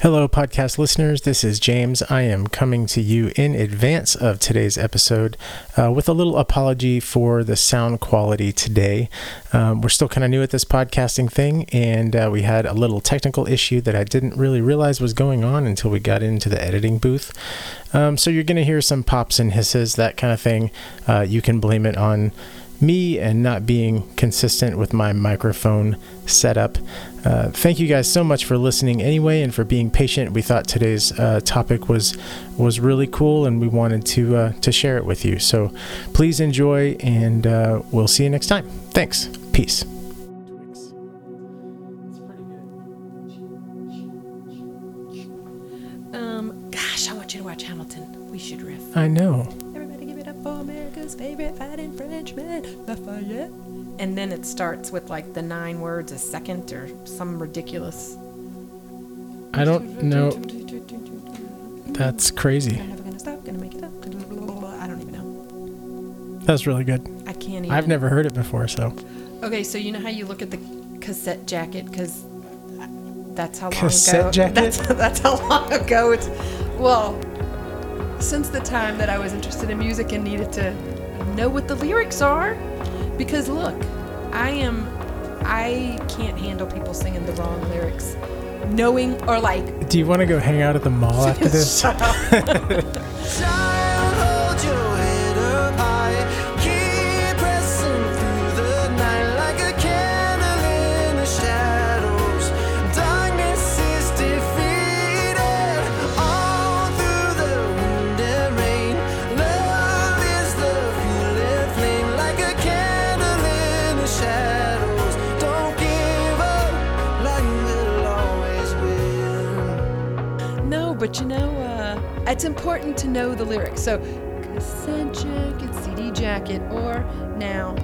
Hello, podcast listeners. This is James. I am coming to you in advance of today's episode uh, with a little apology for the sound quality today. Um, we're still kind of new at this podcasting thing, and uh, we had a little technical issue that I didn't really realize was going on until we got into the editing booth. Um, so you're going to hear some pops and hisses, that kind of thing. Uh, you can blame it on me and not being consistent with my microphone setup. Uh, thank you guys so much for listening anyway and for being patient. We thought today's uh, topic was was really cool and we wanted to uh, to share it with you. So please enjoy and uh, we'll see you next time. Thanks. Peace. Um, gosh, I want you to watch Hamilton. We should riff. I know. Lafayette. And then it starts with like the nine words a second or some ridiculous. I don't know. That's crazy. I'm never gonna stop, gonna make it up. I don't even know. That's really good. I can't even. I've never heard it before, so Okay, so you know how you look at the cassette jacket because that's how long Cassette ago. jacket? That's, that's how long ago it's. Well, since the time that I was interested in music and needed to know what the lyrics are, because look, I am, I can't handle people singing the wrong lyrics, knowing or like. do you want to go hang out at the mall after this? but you know, uh, it's important to know the lyrics. So, cassette jacket, CD jacket, or now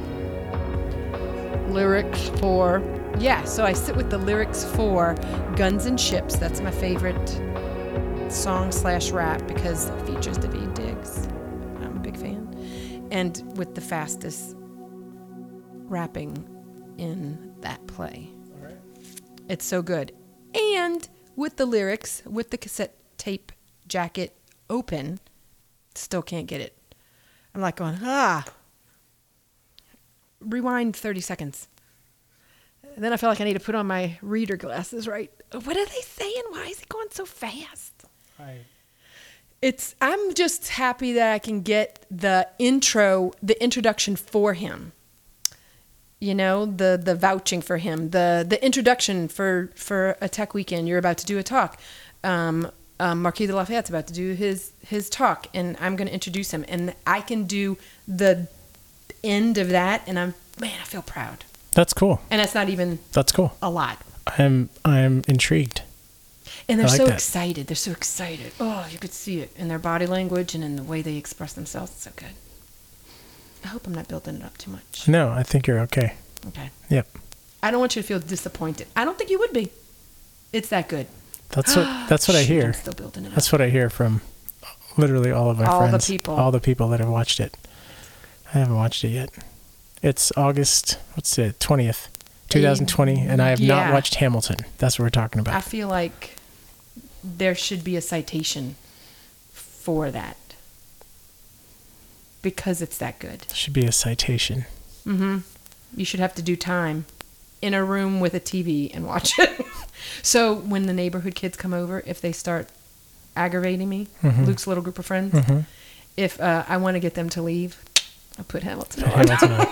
lyrics for. Yeah, so I sit with the lyrics for Guns and Ships. That's my favorite song slash rap because it features Daveed Diggs. I'm a big fan. And with the fastest rapping in that play. It's so good. And with the lyrics, with the cassette tape jacket open, still can't get it. I'm like going, ah. Rewind 30 seconds. And then I feel like I need to put on my reader glasses, right? What are they saying? Why is it going so fast? It's I'm just happy that I can get the intro, the introduction for him. You know, the the vouching for him, the the introduction for for a tech weekend. You're about to do a talk. Um, um, Marquis de Lafayette's about to do his his talk, and I'm going to introduce him, and I can do the end of that, and I'm man, I feel proud, That's cool. and that's not even That's cool. a lot. I'm I'm intrigued. And they're like so that. excited. They're so excited. Oh, you could see it in their body language and in the way they express themselves. It's so good. I hope I'm not building it up too much. No, I think you're okay. Okay. Yep. I don't want you to feel disappointed. I don't think you would be. It's that good. That's what that's what I hear. I'm still building it up. That's what I hear from literally all of my All the friends. people. All the people that have watched it. I haven't watched it yet. It's August, what's it, 20th, 2020, and I have not watched Hamilton. That's what we're talking about. I feel like there should be a citation for that because it's that good. Should be a citation. Mm-hmm. You should have to do time in a room with a TV and watch it. so when the neighborhood kids come over, if they start aggravating me, Mhm. Luke's little group of friends, Mhm. if uh, I want to get them to leave, I put Hamilton on. Hamilton on.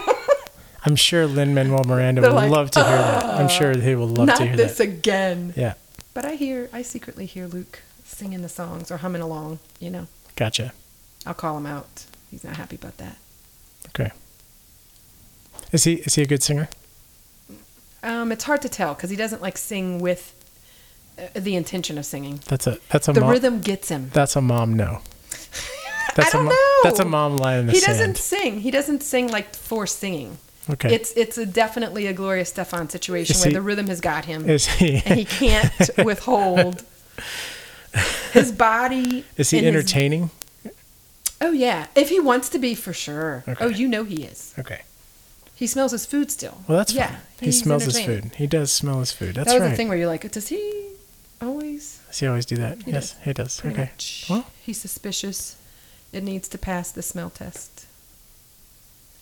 I'm sure Lin Manuel Miranda They're would like, love to hear that. I'm sure he will love to hear this that. again. Yeah, But I hear, I secretly hear Luke singing the songs or humming along. You know, gotcha. I'll call him out. He's not happy about that. Okay. Is he is he a good singer? Um, it's hard to tell because he doesn't like sing with uh, the intention of singing. That's a that's a mom. The mom. rhythm gets him. That's a mom. No. That's I don't a mo- know. That's a mom line in the he sand. doesn't sing. He doesn't sing like for singing. Okay. It's it's a definitely a Gloria Estefan situation Is where he- the rhythm has got him is he and he can't withhold his body. is he and his- entertaining? oh yeah, if he wants to be for sure. Okay. Oh, you know he is. Okay. He smells his food still. Well, that's yeah. fine. He smells his food. He does smell his food. That's that was right. the thing where you're like, does he always? Does he always do that? He yes, does. he does. Pretty okay. much. Well, He's suspicious. It needs to pass the smell test.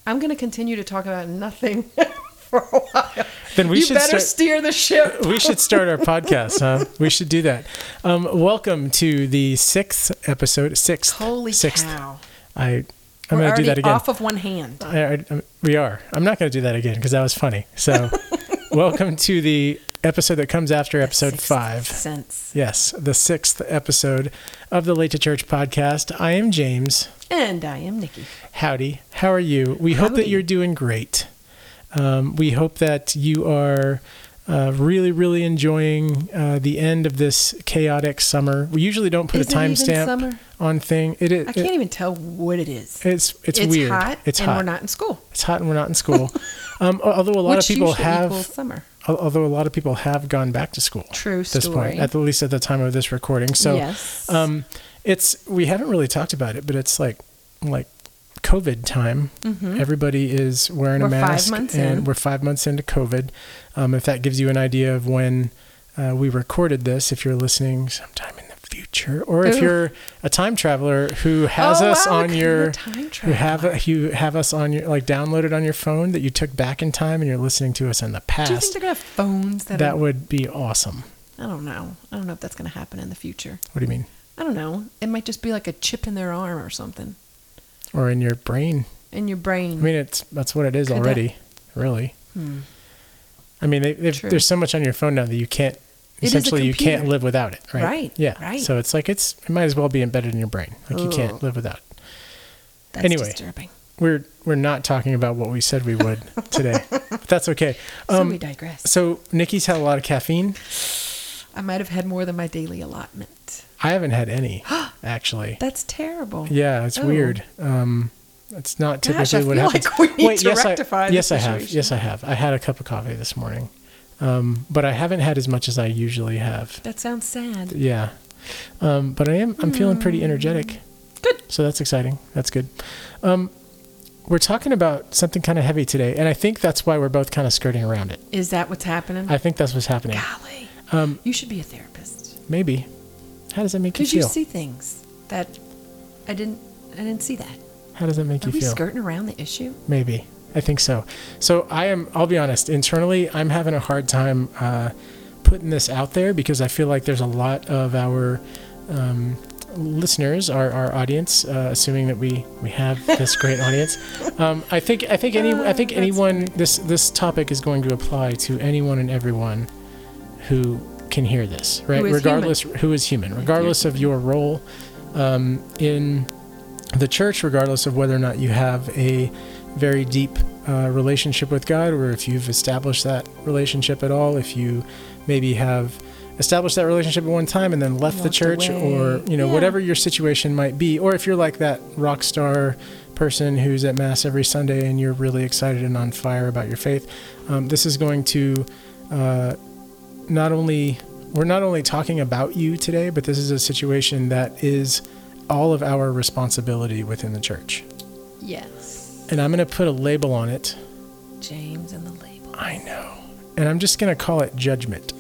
I'm going to continue to talk about nothing for a while. then we you should better start. steer the ship. we should start our podcast, huh? We should do that. Um, welcome to the sixth episode. Sixth. Holy sixth. cow. I. I'm going to do that again. off of one hand. I, I, I'm- we are. I'm not going to do that again because that was funny. So, welcome to the episode that comes after episode Sixth five. Sense. Yes, the sixth episode of the Late to Church podcast. I am James. And I am Nikki. Howdy. How are you? We hope that you're doing great. Um, we hope that you are uh, really, really enjoying uh, the end of this chaotic summer. We usually don't put Is a it timestamp on thing. It is. I can't even tell what it is. it's it's weird. hot, it's and hot. And we're not in school. It's hot, and we're not in school. um, although a lot which of people have, summer. although a lot of people have gone back to school. True At this story. point, at least at the time of this recording. So, yes. um, it's we haven't really talked about it, but it's like like COVID time. Everybody is wearing Mm-hmm. We're a mask, and in. we're five months into COVID. Um, if that gives you an idea of when uh, we recorded this, if you're listening sometime in the future, or if Ooh. you're a time traveler who has Oh, us wow, on your who have you have us on your like downloaded on your phone that you took back in time and you're listening to us in the past. Do you think they're gonna have phones that? That are, would be awesome. I don't know. I don't know if that's gonna happen in the future. What do you mean? I don't know. It might just be like a chip in their arm or something Or in your brain? in your brain. I mean, it's that's what it is Could that- already. Really. Hmm. I mean, they, they've, there's so much on your phone now that you can't. It Essentially, you can't live without it, right? Right, Yeah. right. So it's like it's it might as well be embedded in your brain. Like you can't live without. it. That's anyway. disturbing. We're we're not talking about what we said we would today, but that's okay. so Um, we digress. so Nikki's had a lot of caffeine. I might have had more than my daily allotment. I haven't had any, actually. That's terrible. Yeah, it's Oh. weird. Um, it's not typically Gosh, I what happens. like we need to yes, rectify I, yes, I have. Yes, I have. I had a cup of coffee this morning, um, but I haven't had as much as I usually have. That sounds sad. Yeah, um, but I am. I'm feeling pretty energetic. Good. So that's exciting. That's good. Um, we're talking about something kind of heavy today, and I think that's why we're both kind of skirting around it. Is that what's happening? I think that's what's happening. Golly. Um, You should be a therapist. maybe. How does that make you feel? Because you see things that I didn't I didn't see that. How does that make Are you we feel? skirting around the issue? Maybe. I think so. So I am. I'll be honest. Internally, I'm having a hard time uh, putting this out there because I feel like there's a lot of our um, listeners, our, our audience, uh, assuming that we we have this great audience. Um, I think I think any I think Ah, anyone this this topic is going to apply to anyone and everyone who can hear this, right? Who regardless who is human, regardless of your role um, in the church, regardless of whether or not you have a very deep uh, relationship with God, or if you've established that relationship at all, if you maybe have established that relationship at one time and then left the church, away. or you know Yeah. whatever your situation might be, or if you're like that rock star person who's at mass every Sunday and you're really excited and on fire about your faith, um, this is going to uh, not only we're not only talking about you today, but this is a situation that is all of our responsibility within the church. Yes. And I'm going to put a label on it. James and the label. I know. And I'm just going to call it judgment.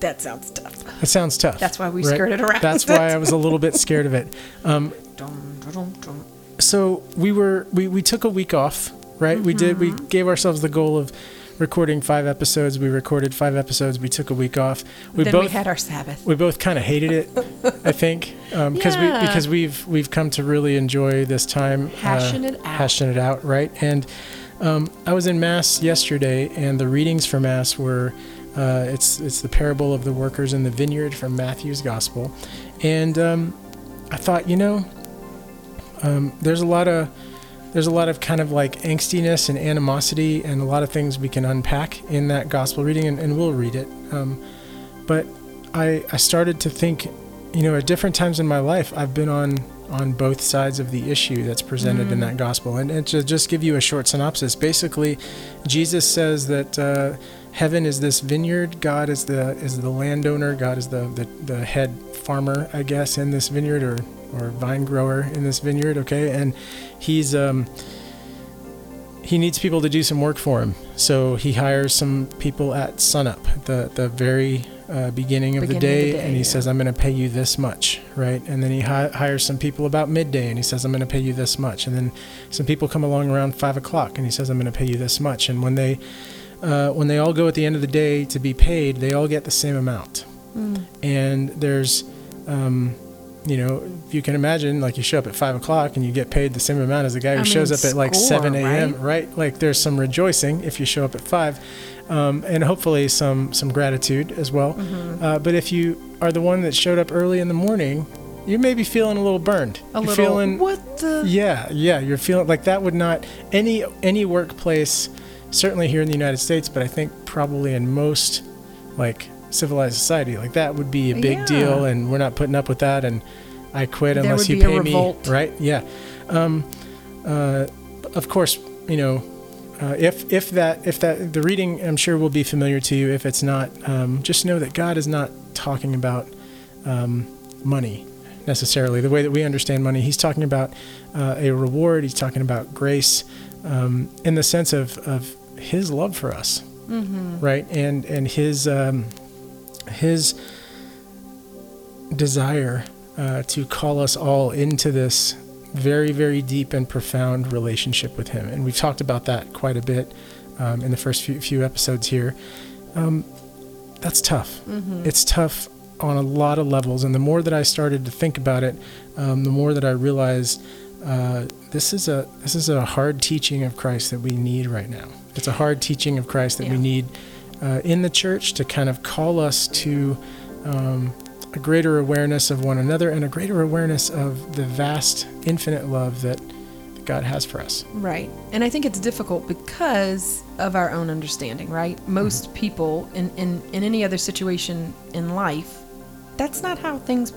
That sounds tough. It sounds tough. That's why we right? skirted around That's why I was a little bit scared of it. Um, Dum, dum, dum. so we were we, we took a week off, right? We did we Mm-hmm. gave ourselves the goal of recording five episodes. We recorded five episodes. We took a week off. We then both we had our Sabbath. we both kind of hated it, I think, because Yeah. we because we've we've come to really enjoy this time, uh, Hashing it out. hashing it out, right? And um, I was in mass yesterday, and the readings for mass were uh, it's it's the parable of the workers in the vineyard from Matthew's gospel, and um, I thought, you know, um, there's a lot of there's a lot of kind of like angstiness and animosity and a lot of things we can unpack in that gospel reading, and, and we'll read it. Um, but I, I started to think, you know, at different times in my life, I've been on on both sides of the issue that's presented in that gospel. And, and to just give you a short synopsis, basically, Jesus says that uh, heaven is this vineyard, God is the is the landowner, God is the, the the head farmer, I guess, in this vineyard or or vine grower in this vineyard. Okay, and he's um he needs people to do some work for him. So he hires some people at sunup, the the very uh, beginning of the Beginning of day, the day, and he yeah. says, "I'm going to pay you this much," right? And then he hi- hires some people about midday, and he says, "I'm going to pay you this much." And then some people come along around five o'clock, and he says, "I'm going to pay you this much." And when they uh, when they all go at the end of the day to be paid, they all get the same amount. And there's, um, you know, if you can imagine, like you show up at five o'clock and you get paid the same amount as the guy who I mean, shows up at like seven a.m. right? Right? Like there's some rejoicing if you show up at five, um, and hopefully some some gratitude as well. Mm-hmm. Uh, but if you are the one that showed up early in the morning, you may be feeling a little burned. A You're little. feeling what the? yeah, yeah, you're feeling like that would not any any workplace, certainly here in the United States, but I think probably in most like civilized society, like that would be a big Yeah. deal, and we're not putting up with that, and I quit There unless you pay me, right? Yeah. Um, uh, of course, you know. Uh, if if that if that the reading I'm sure will be familiar to you. If it's not, um, just know that God is not talking about um, money necessarily the way that we understand money. He's talking about uh, a reward. He's talking about grace um, in the sense of, of His love for us, right? And and His um, His desire uh, to call us all into this very very deep and profound relationship with Him. And we've talked about that quite a bit um, in the first few, few episodes here. Um, that's tough. It's tough on a lot of levels. And the more that I started to think about it, um, the more that I realized uh, this is a this is a hard teaching of Christ that we need right now. It's a hard teaching of Christ that we need uh, in the church to kind of call us to um, a greater awareness of one another and a greater awareness of the vast, infinite love that God has for us. Right. And I think it's difficult because of our own understanding, right? Most Mm-hmm. people in, in, in any other situation in life, that's not how things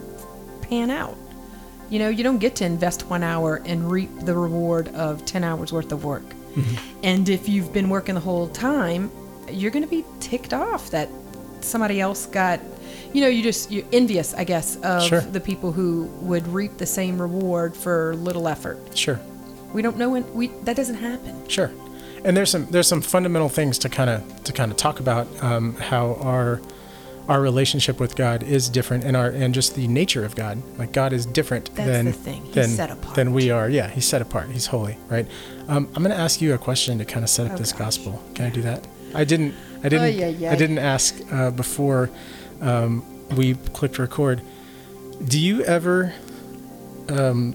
pan out. You know, you don't get to invest one hour and reap the reward of 10 hours worth of work. Mm-hmm. And if you've been working the whole time, you're going to be ticked off that somebody else got, you know, you just, you're envious, I guess, of Sure. the people who would reap the same reward for little effort. Sure. We don't know when we that doesn't happen. Sure, and there's some there's some fundamental things to kind of to kind of talk about um, how our our relationship with God is different, and our and just the nature of God. Like God is different That's than the thing. He's than set apart. than we are. Yeah, He's set apart. He's holy, right? Um, I'm going to ask you a question to kind of set up Oh, this gosh. gospel. Can I do that? I didn't. I didn't. I didn't ask uh, before um, we clicked record. Do you ever um,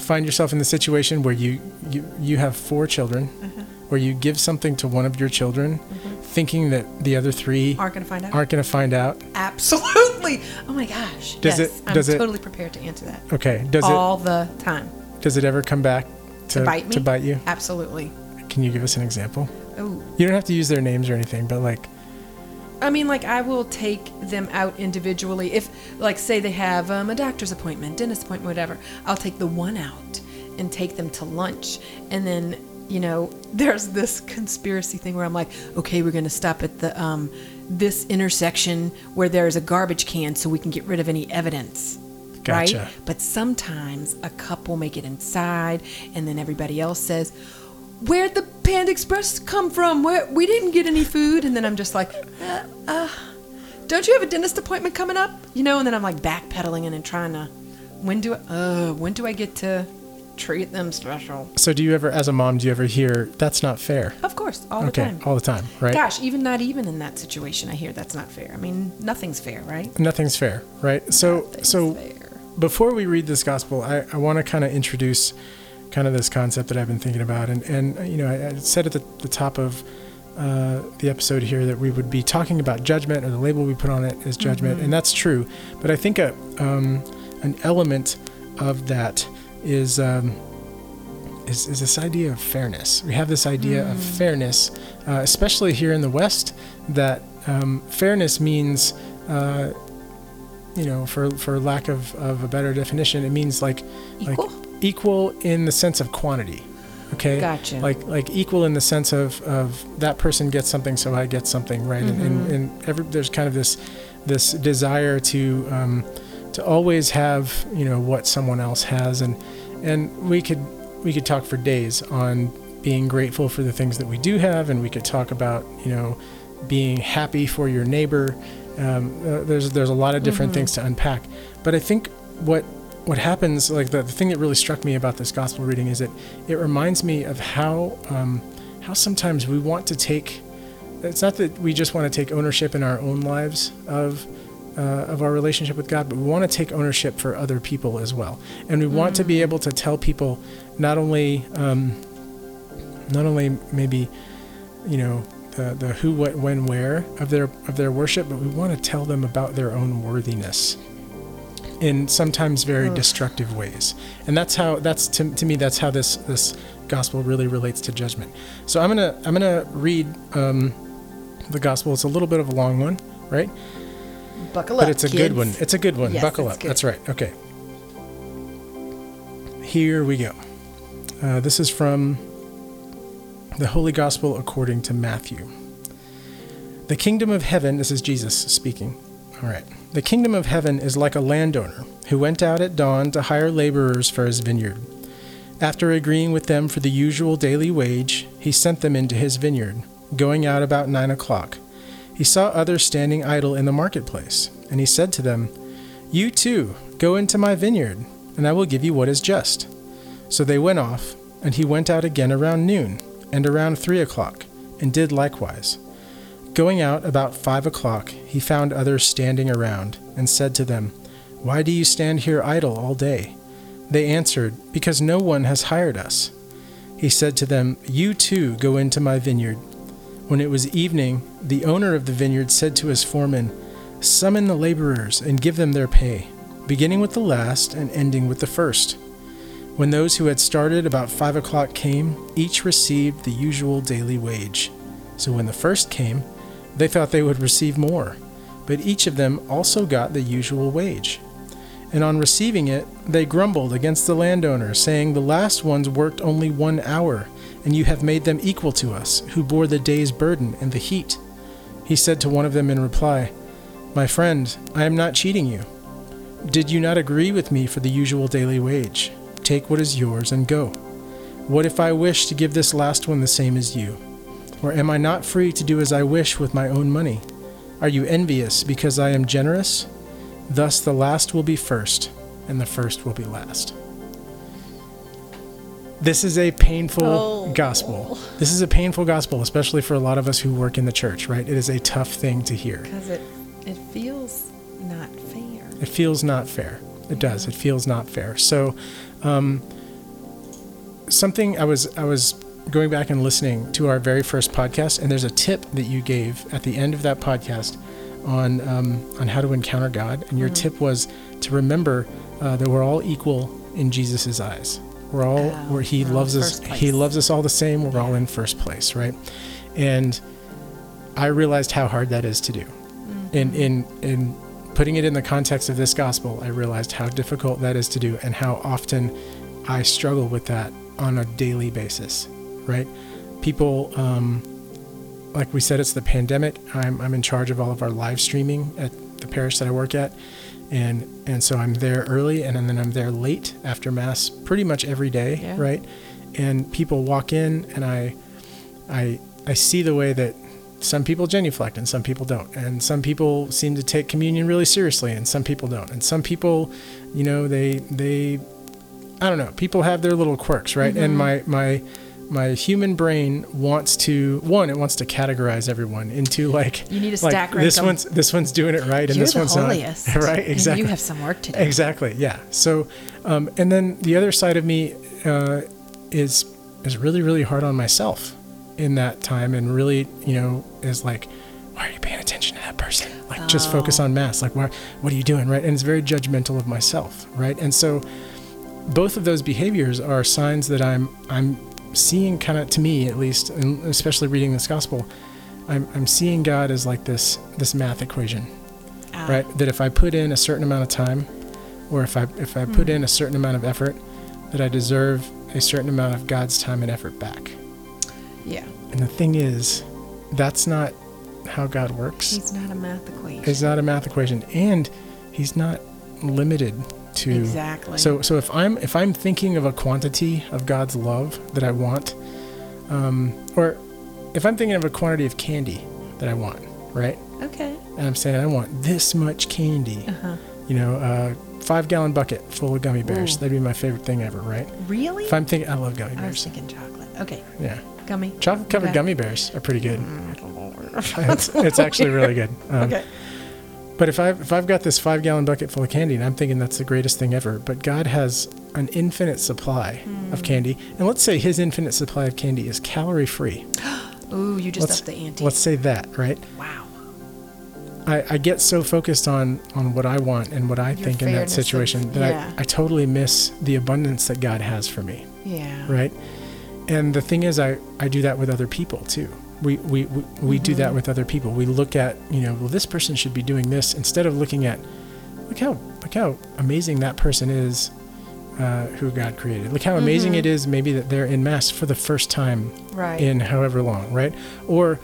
find yourself in the situation where you you, you have four children, Uh-huh. where you give something to one of your children, thinking that the other three Aren't going to find out. aren't going to find out? Absolutely. Oh my gosh. Does yes, it- I'm does it- totally prepared to answer that. Okay. Does All the time. does it ever come back to, To bite me? to bite you? Absolutely. Can you give us an example? Oh. You don't have to use their names or anything, but like, I mean, like, I will take them out individually. If, like, say they have um, a doctor's appointment, dentist appointment, whatever, I'll take the one out and take them to lunch. And then, you know, there's this conspiracy thing where I'm like, okay, we're going to stop at the um, this intersection where there's a garbage can so we can get rid of any evidence. Gotcha. Right? But sometimes a couple make it inside, and then everybody else says, Where'd the Panda Express come from? Where we didn't get any food, and then I'm just like, uh, uh, don't you have a dentist appointment coming up? You know, and then I'm like backpedaling and then trying to, when do I, uh, when do I get to treat them special? so do you ever, as a mom, do you ever hear that's not fair? Of course, all the okay, time. all the time, right? Gosh, even not even in that situation, I hear that's not fair. I mean, nothing's fair, right? Nothing's fair, right? So, Nothing's so fair. before we read this gospel, I, I want to kind of introduce kind of this concept that I've been thinking about. And, and you know, I, I said at the, the top of uh, the episode here that we would be talking about judgment, or the label we put on it is judgment, and that's true. But I think a, um, an element of that is, um, is is this idea of fairness. We have this idea of fairness, uh, especially here in the West, that um, fairness means. Uh, you know, for for lack of, of a better definition, it means like Equal? like equal in the sense of quantity. Okay. Gotcha. Like like equal in the sense of, of that person gets something, so I get something, right? And, and and every there's kind of this this desire to um, to always have you know what someone else has, and and we could we could talk for days on being grateful for the things that we do have, and we could talk about you know being happy for your neighbor Um, uh, there's there's a lot of different things to unpack, but I think what what happens, like the, the thing that really struck me about this gospel reading is that it reminds me of how um, how sometimes we want to take. It's not that we just want to take ownership in our own lives of uh, of our relationship with God, but we want to take ownership for other people as well, and we want to be able to tell people not only um, not only maybe you know the, the who what when where of their of their worship but we want to tell them about their own worthiness in sometimes very destructive ways. And that's how that's to, to me that's how this this gospel really relates to judgment. So i'm gonna i'm gonna read um, the gospel. It's a little bit of a long one right? Buckle up, but up. it's a good one. it's a good one. Yes, buckle up. good. that's right. Okay. Here we go. Uh, this is from the Holy Gospel according to Matthew. The kingdom of heaven, this is Jesus speaking. All right. The kingdom of heaven is like a landowner who went out at dawn to hire laborers for his vineyard. After agreeing with them for the usual daily wage, he sent them into his vineyard, going out about nine o'clock. He saw others standing idle in the marketplace, and he said to them, You too, go into my vineyard, and I will give you what is just. So they went off, and he went out again around noon, and around three o'clock, and did likewise. Going out about five o'clock, he found others standing around, and said to them, Why do you stand here idle all day? They answered, Because no one has hired us. He said to them, You too go into my vineyard. When it was evening, the owner of the vineyard said to his foreman, Summon the laborers and give them their pay, beginning with the last and ending with the first. When those who had started about five o'clock came, each received the usual daily wage. So when the first came, they thought they would receive more, but each of them also got the usual wage. And on receiving it, they grumbled against the landowner, saying, The last ones worked only one hour, and you have made them equal to us, who bore the day's burden and the heat. He said to one of them in reply, My friend, I am not cheating you. Did you not agree with me for the usual daily wage? Take what is yours and go. What if I wish to give this last one the same as you? Or am I not free to do as I wish with my own money? Are you envious because I am generous? Thus the last will be first, and the first will be last. This is a painful Oh. gospel. This is a painful gospel, especially for a lot of us who work in the church, right? It is a tough thing to hear. Because it, it feels not fair. It feels not fair. It does. It feels not fair. So, um, something I was I was going back and listening to our very first podcast, and there's a tip that you gave at the end of that podcast on um, on how to encounter God, and your tip was to remember uh, that we're all equal in Jesus' eyes. We're all Oh, where He loves us. first He loves us all the same. We're all in first place, right? And I realized how hard that is to do. In in in putting it in the context of this gospel, I realized how difficult that is to do and how often I struggle with that on a daily basis, right? People, um, like we said, it's the pandemic. I'm, I'm in charge of all of our live streaming at the parish that I work at. And, and so I'm there early and then I'm there late after mass pretty much every day, Yeah. right? And people walk in and I, I, I see the way that some people genuflect and some people don't. And some people seem to take communion really seriously and some people don't. And some people, you know, they, they, I don't know. People have their little quirks, right? And my my my human brain wants to one. It wants to categorize everyone into like You need like stack rank this one's this one's doing it right and You're this the one's holiest. not right. and Exactly. you have some work to do. Exactly. Yeah. So, um, and then the other side of me uh, is is really really hard on myself in that time, and really you know is like, why are you paying attention to that person? Like, just focus Oh. on mass. Like, why? What are you doing? Right? And it's very judgmental of myself. Right? And so, both of those behaviors are signs that I'm I'm seeing kind of to me at least, and especially reading this gospel. I'm, I'm seeing God as like this this math equation Ah, right? That if I put in a certain amount of time, or if I if I put in a certain amount of effort, that I deserve a certain amount of God's time and effort back. Yeah. And the thing is, that's not how God works. He's not a math equation. He's not a math equation, and He's not limited to. Exactly. So so if I'm if I'm thinking of a quantity of God's love that I want, um, or if I'm thinking of a quantity of candy that I want, right? okay. and I'm saying I want this much candy, Uh-huh. you know, a five gallon bucket full of gummy bears. Ooh. That'd be my favorite thing ever, right? Really? If I'm thinking, I love gummy bears. I was thinking chocolate. Okay, Yeah, gummy. chocolate covered Okay. gummy bears are pretty good. it's, it's actually really good. Um, Okay. But if I've if I've got this five gallon bucket full of candy and I'm thinking that's the greatest thing ever, but God has an infinite supply Hmm. of candy, and let's say His infinite supply of candy is calorie free. Ooh, you just Let's upped the ante. let's say that, right? wow. I, I get so focused on on what I want and what I Your think in that fairness of- situation that yeah. I, I totally miss the abundance that God has for me, Yeah. right? And the thing is, I, I do that with other people too. We, we, we, we do Mm-hmm. that with other people. We look at, you know, well, this person should be doing this instead of looking at, look how, look how amazing that person is uh, who God created. Look how amazing it is maybe that they're in Mass for the first time Mm-hmm. Right. in however long, right? Or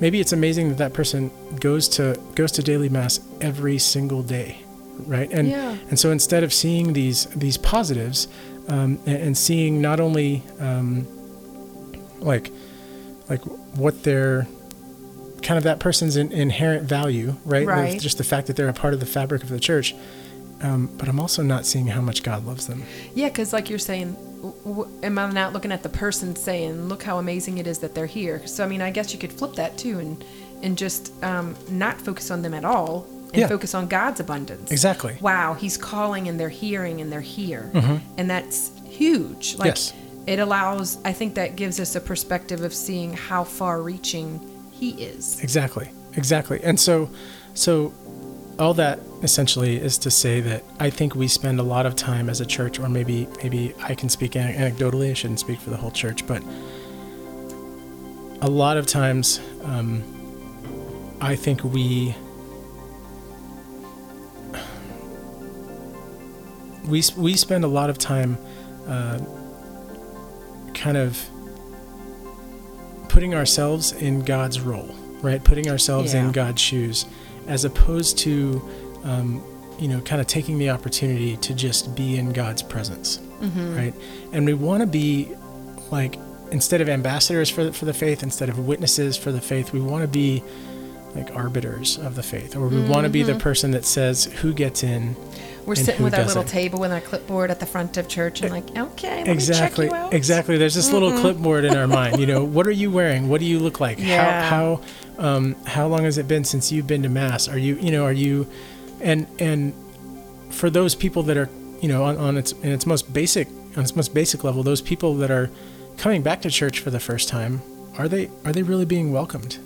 maybe it's amazing that that person goes to goes to daily mass every single day, right? And Yeah. and so instead of seeing these these positives, um, and, and seeing not only um, like like what their kind of that person's in, inherent value, right? Right. Just the fact that they're a part of the fabric of the church. Um, but I'm also not seeing how much God loves them. Yeah, because like you're saying, w- am I not looking at the person saying, "Look how amazing it is that they're here"? So I mean, I guess you could flip that too, and and just um, not focus on them at all, and Yeah. focus on God's abundance. Exactly. Wow, He's calling, and they're hearing, and they're here, and that's huge. Like, Mm-hmm. Yes. It allows. I think that gives us a perspective of seeing how far-reaching He is. Exactly. Exactly. And so so all that essentially is to say that I think we spend a lot of time as a church or maybe maybe I can speak anecdotally, I shouldn't speak for the whole church, but a lot of times um, I think we we we spend a lot of time uh, kind of putting ourselves in God's role, right? Putting ourselves Yeah. in God's shoes, as opposed to, um, you know, kind of taking the opportunity to just be in God's presence, right? And we want to be like, instead of ambassadors for the, for the faith, instead of witnesses for the faith, we want to be like arbiters of the faith, or we want to be the person that says who gets in. We're And sitting with our little doesn't. table with our clipboard at the front of church, and like, okay, let exactly me check you out. exactly there's this little clipboard in our mind you know what are you wearing what do you look like Yeah. how how um how long has it been since you've been to mass are you you know are you and and for those people that are you know on, on its in its most basic on its most basic level those people that are coming back to church for the first time are they are they really being welcomed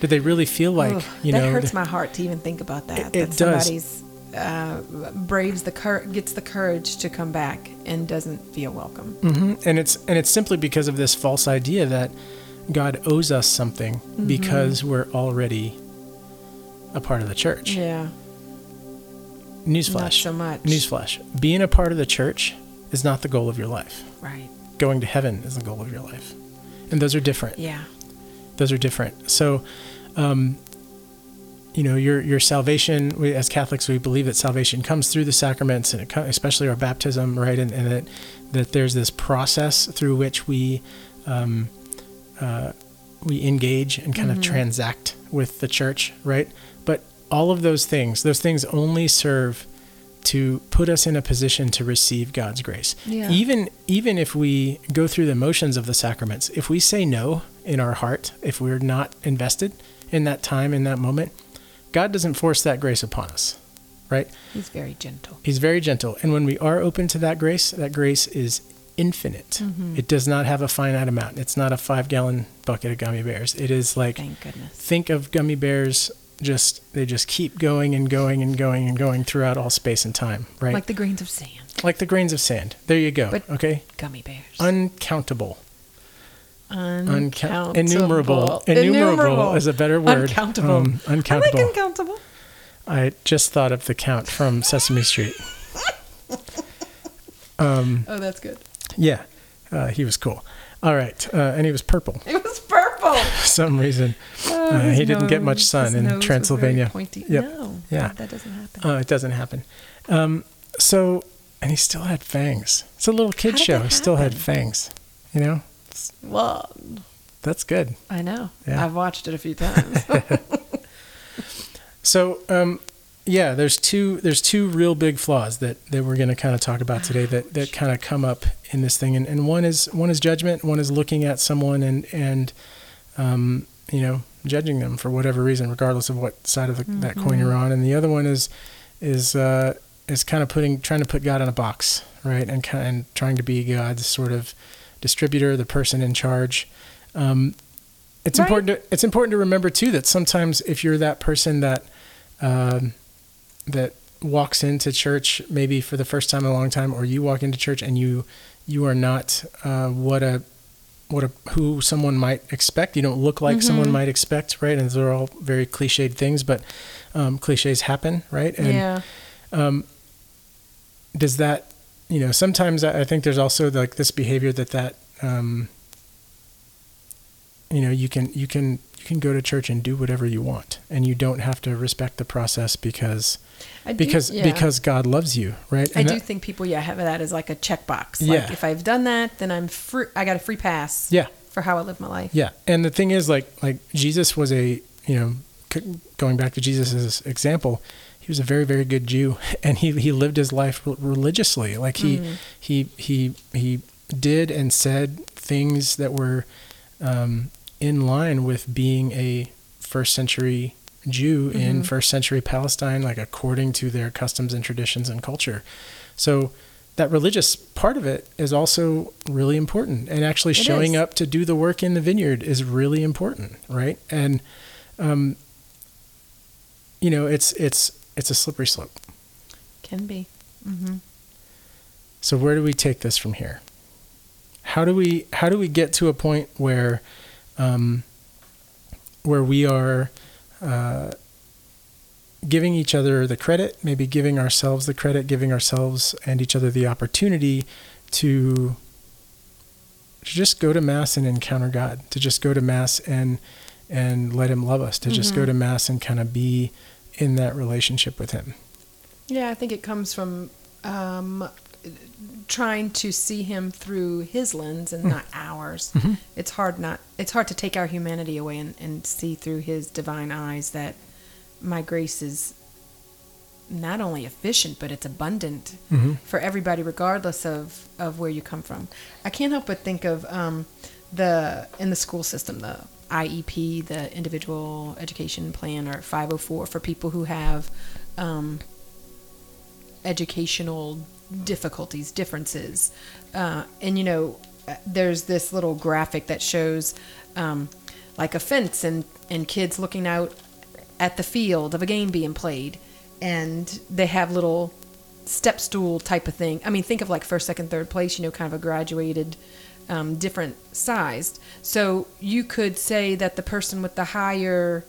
Do they really feel like Ugh, you know? that hurts my heart to even think about that. It- that it does. Uh, braves the cour- gets the courage to come back and doesn't feel welcome. Mhm. and it's and it's simply because of this false idea that God owes us something Mm-hmm. because we're already a part of the church. Yeah, Newsflash. not so much. Newsflash. Being a part of the church is not the goal of your life. Right. Going to heaven is the goal of your life. And those are different. Yeah. Those are different. So, um, you know, your your salvation. We, as Catholics, we believe that salvation comes through the sacraments, and it, especially our baptism, right? And, and that that there's this process through which we um, uh, we engage and kind of transact with the church, right? But all of those things, those things only serve to put us in a position to receive God's grace. Yeah. Even even if we go through the motions of the sacraments, if we say no in our heart, if we're not invested in that time in that moment, God doesn't force that grace upon us, right? He's very gentle. He's very gentle. And when we are open to that grace, that grace is infinite. Mm-hmm. It does not have a finite amount. It's not a five gallon bucket of gummy bears. It is like Thank goodness. think of gummy bears just they just keep going and going and going and going throughout all space and time, right? Like the grains of sand. Like the grains of sand. There you go. But- okay? Gummy bears. Uncountable. Uncountable. Innumerable. Innumerable is a better word. Uncountable. Um, uncountable. I like uncountable. I just thought of the count from Sesame Street. Oh, that's good. Yeah, uh, he was cool. All right, uh, and he was purple It was purple. for some reason. Oh, Uh, his he didn't get much sun his in nose was very Transylvania. pointy. Yep. No, Yeah. that, that doesn't happen. Uh, it doesn't happen. Um, so, and he still had fangs. It's a little kid How show. He still had fangs. You know, well, that's good. I know. Yeah. I've watched it a few times. So, um, yeah, there's two there's two real big flaws that, that we're going to kind of talk about today that, that kind of come up in this thing, and, and one is one is judgment, one is looking at someone and and um, you know judging them for whatever reason, regardless of what side of the, that coin you're on, and the other one is is uh, is kind of putting trying to put God in a box, right, and kind and trying to be God's sort of distributor, the person in charge. Um, it's Right. important. To, it's important to remember too that sometimes if you're that person that um, that walks into church maybe for the first time in a long time, or you walk into church and you you are not uh, what a what a who someone might expect. You don't look like someone might expect, right? And those are all very cliched things, but um, cliches happen, right? And yeah. does that you know sometimes i think there's also like this behavior that that um you know you can you can you can go to church and do whatever you want and you don't have to respect the process because I do- because yeah. because god loves you right I do that- think people, yeah, have that as like a checkbox. Yeah. Like if I've done that, then I'm free. I got a free pass. yeah For how I live my life. yeah and the thing is like like jesus was a you know c- going back to jesus' example he was a very very good jew and he he lived his life religiously like he Mm-hmm. he he he did and said things that were um, in line with being a first century Jew in first century Palestine, like according to their customs and traditions and culture. So that religious part of it is also really important. And actually It showing is. up to do the work in the vineyard is really important, right? And um, you know, it's it's it's a slippery slope. Can be. So where do we take this from here? How do we how do we get to a point where um, where we are uh, giving each other the credit, maybe giving ourselves the credit, giving ourselves and each other the opportunity to to just go to mass and encounter God, to just go to mass and and let Him love us, to just go to mass and kind of be in that relationship with Him. Yeah, I think it comes from um, trying to see him through his lens and not ours. It's hard not. It's hard to take our humanity away and, and see through his divine eyes that my grace is not only efficient but it's abundant for everybody regardless of of where you come from i can't help but think of um, the in the school system the iep the individual education plan or 504 for people who have um, educational difficulties, differences. Uh, and, you know, uh, there's this little graphic that shows um, like a fence and, and kids looking out at the field of a game being played. And they have little step stool type of thing. I mean, think of like first, second, third place, you know, kind of a graduated, um, different sized. So you could say that the person with the higher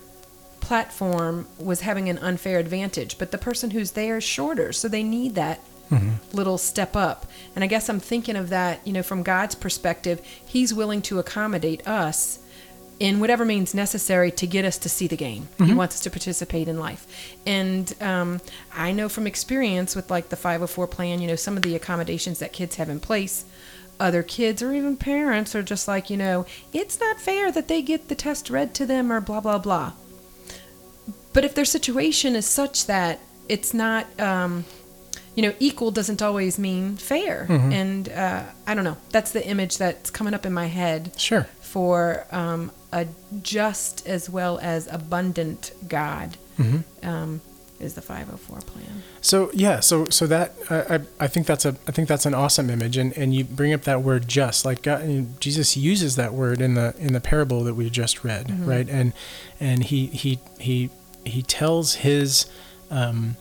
platform was having an unfair advantage, but the person who's there is shorter, so they need that little step up. And I guess I'm thinking of that, you know, from God's perspective, He's willing to accommodate us in whatever means necessary to get us to see the game. He wants us to participate in life. And um, I know from experience with like the 504 plan, you know, some of the accommodations that kids have in place. Other kids or even parents are just like, you know, it's not fair that they get the test read to them or blah, blah, blah. But if their situation is such that it's not, um, you know, equal doesn't always mean fair. And uh, I don't know. That's the image that's coming up in my head Sure. for um, a just as well as abundant God um, is the 504 plan. So yeah, so so that I I I think that's a I think that's an awesome image, and, and you bring up that word just like God, Jesus uses that word in the in the parable that we just read, right? And and he he he he tells his um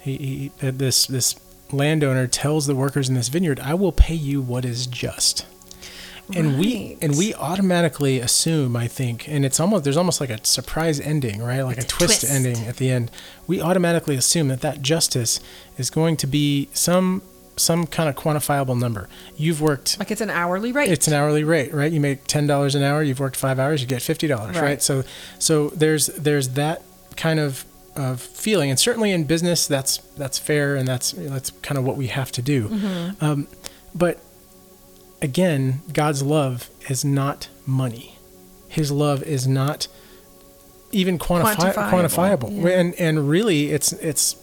he, he this this landowner tells the workers in this vineyard, I will pay you what is just. And we and we automatically assume, I think, and it's almost there's almost like a surprise ending, right? Like It's a twist, twist. ending at the end. We automatically assume that that justice is going to be some some kind of quantifiable number. You've worked Like it's an hourly rate. it's an hourly rate, right? You make ten dollars an hour. You've worked five hours. You get fifty dollars, right. Right. So, so there's there's that kind of of feeling, and certainly in business, that's that's fair, and that's that's kind of what we have to do. Mm-hmm. Um, but again, God's love is not money. His love is not even quantifi- Quantifiable, quantifiable. yeah. And and really, it's it's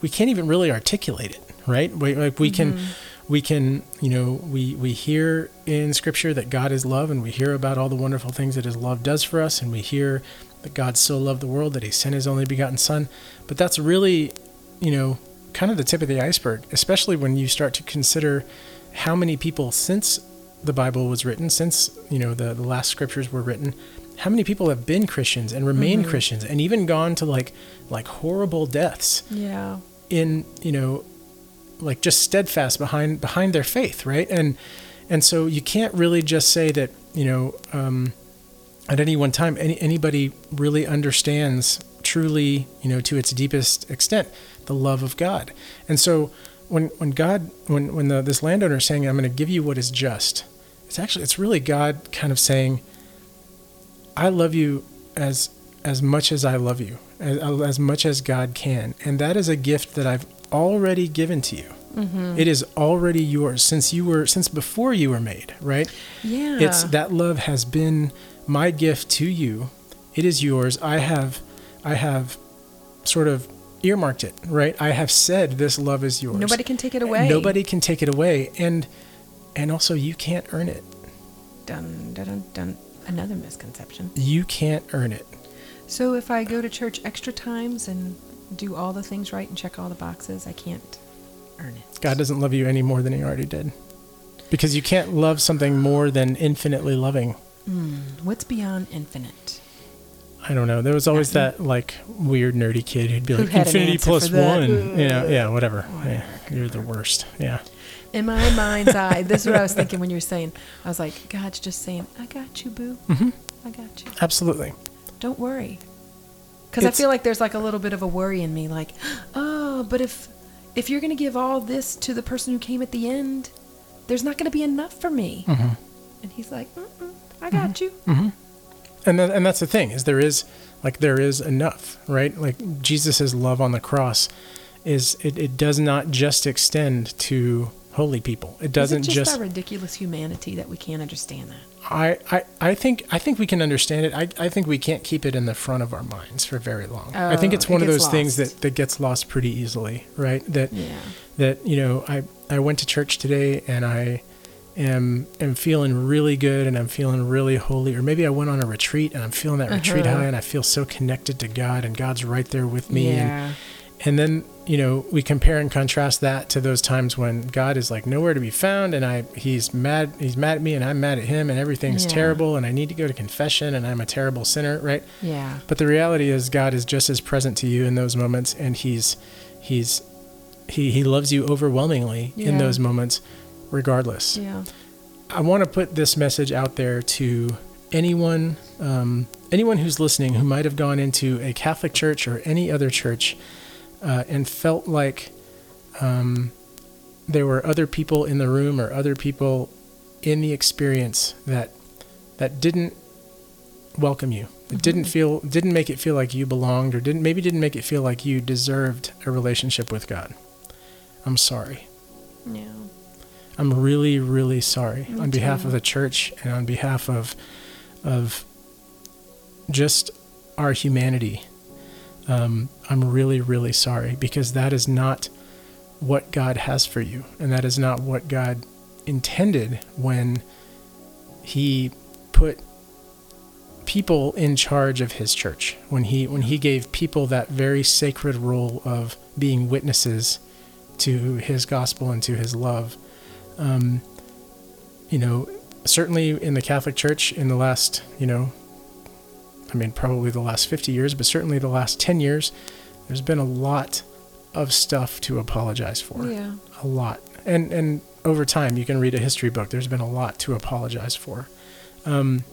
we can't even really articulate it, right? We, like we can Mm-hmm. we can you know we we hear in Scripture that God is love, and we hear about all the wonderful things that His love does for us, and we hear that God so loved the world that He sent His only begotten Son. But that's really, you know, kind of the tip of the iceberg, especially when you start to consider how many people since the Bible was written, since you know the, the last scriptures were written, how many people have been Christians and remain Christians and even gone to like like horrible deaths Yeah. in you know like just steadfast behind behind their faith, right? And and so you can't really just say that you know um, at any one time any anybody really understands truly you know to its deepest extent the love of God. And so when when God when when the, this landowner is saying I'm going to give you what is just, it's actually it's really God kind of saying I love you as as much as I love you, as, as much as God can, and that is a gift that I've already given to you. Mm-hmm. It is already yours since you were since before you were made, right? Yeah. It's that love has been my gift to you. It is yours. I have I have sort of earmarked it, right? I have said this love is yours. Nobody can take it away. Nobody can take it away and and also you can't earn it. Dun, dun, dun, dun. Another misconception. You can't earn it. So if I go to church extra times and do all the things right and check all the boxes, I can't earn it. God doesn't love you any more than he already did. Because you can't love something more than infinitely loving. Hmm. What's beyond infinite? I don't know. There was always that like weird nerdy kid who'd be like an infinity answer plus one. You know, yeah, whatever. Yeah, you're the worst. Yeah. In my mind's eye, this is what I was thinking when you were saying. I was like, God's just saying, "I got you, boo. Mm-hmm. I got you. Absolutely. Don't worry." Because I feel like there's like a little bit of a worry in me, like, "Oh, but if if you're going to give all this to the person who came at the end, there's not going to be enough for me." Mm-hmm. And He's like, Mm-mm, "I got you." And then, and that's the thing is there is like there is enough, right? Like Jesus's love on the cross is it, it does not just extend to holy people. It doesn't is it just just our ridiculous humanity that we can't understand that? I, I, I think I think we can understand it. I, I think we can't keep it in the front of our minds for very long. I think Oh, it's it one of gets those things that, that gets lost pretty easily, right? That Yeah. that you know I I went to church today and I am am feeling really good and I'm feeling really holy or maybe I went on a retreat and I'm feeling that retreat Uh-huh. high and I feel so connected to God and God's right there with me and Yeah. and then you know we compare and contrast that to those times when God is like nowhere to be found and I he's mad he's mad at me and I'm mad at him and everything's Yeah. terrible and I need to go to confession and I'm a terrible sinner right Yeah. but the reality is God is just as present to you in those moments and he's he's he he loves you overwhelmingly in those moments regardless Yeah. I want to put this message out there to anyone um, anyone who's listening who might have gone into a Catholic church or any other church uh, and felt like um, there were other people in the room or other people in the experience that that didn't welcome you that didn't feel didn't make it feel like you belonged or didn't maybe didn't make it feel like you deserved a relationship with God. I'm sorry. Yeah. I'm really, really sorry Me on behalf too. of the church and on behalf of of just our humanity. Um, I'm really, really sorry because that is not what God has for you, and that is not what God intended when He put people in charge of His church. When He when He gave people that very sacred role of being witnesses to His gospel and to His love um, you know, certainly in the Catholic Church in the last, you know, I mean, probably the last 50 years, but certainly the last 10 years, there's been a lot of stuff to apologize for. Yeah. A lot. And, and over time, you can read a history book, there's been a lot to apologize for. Um,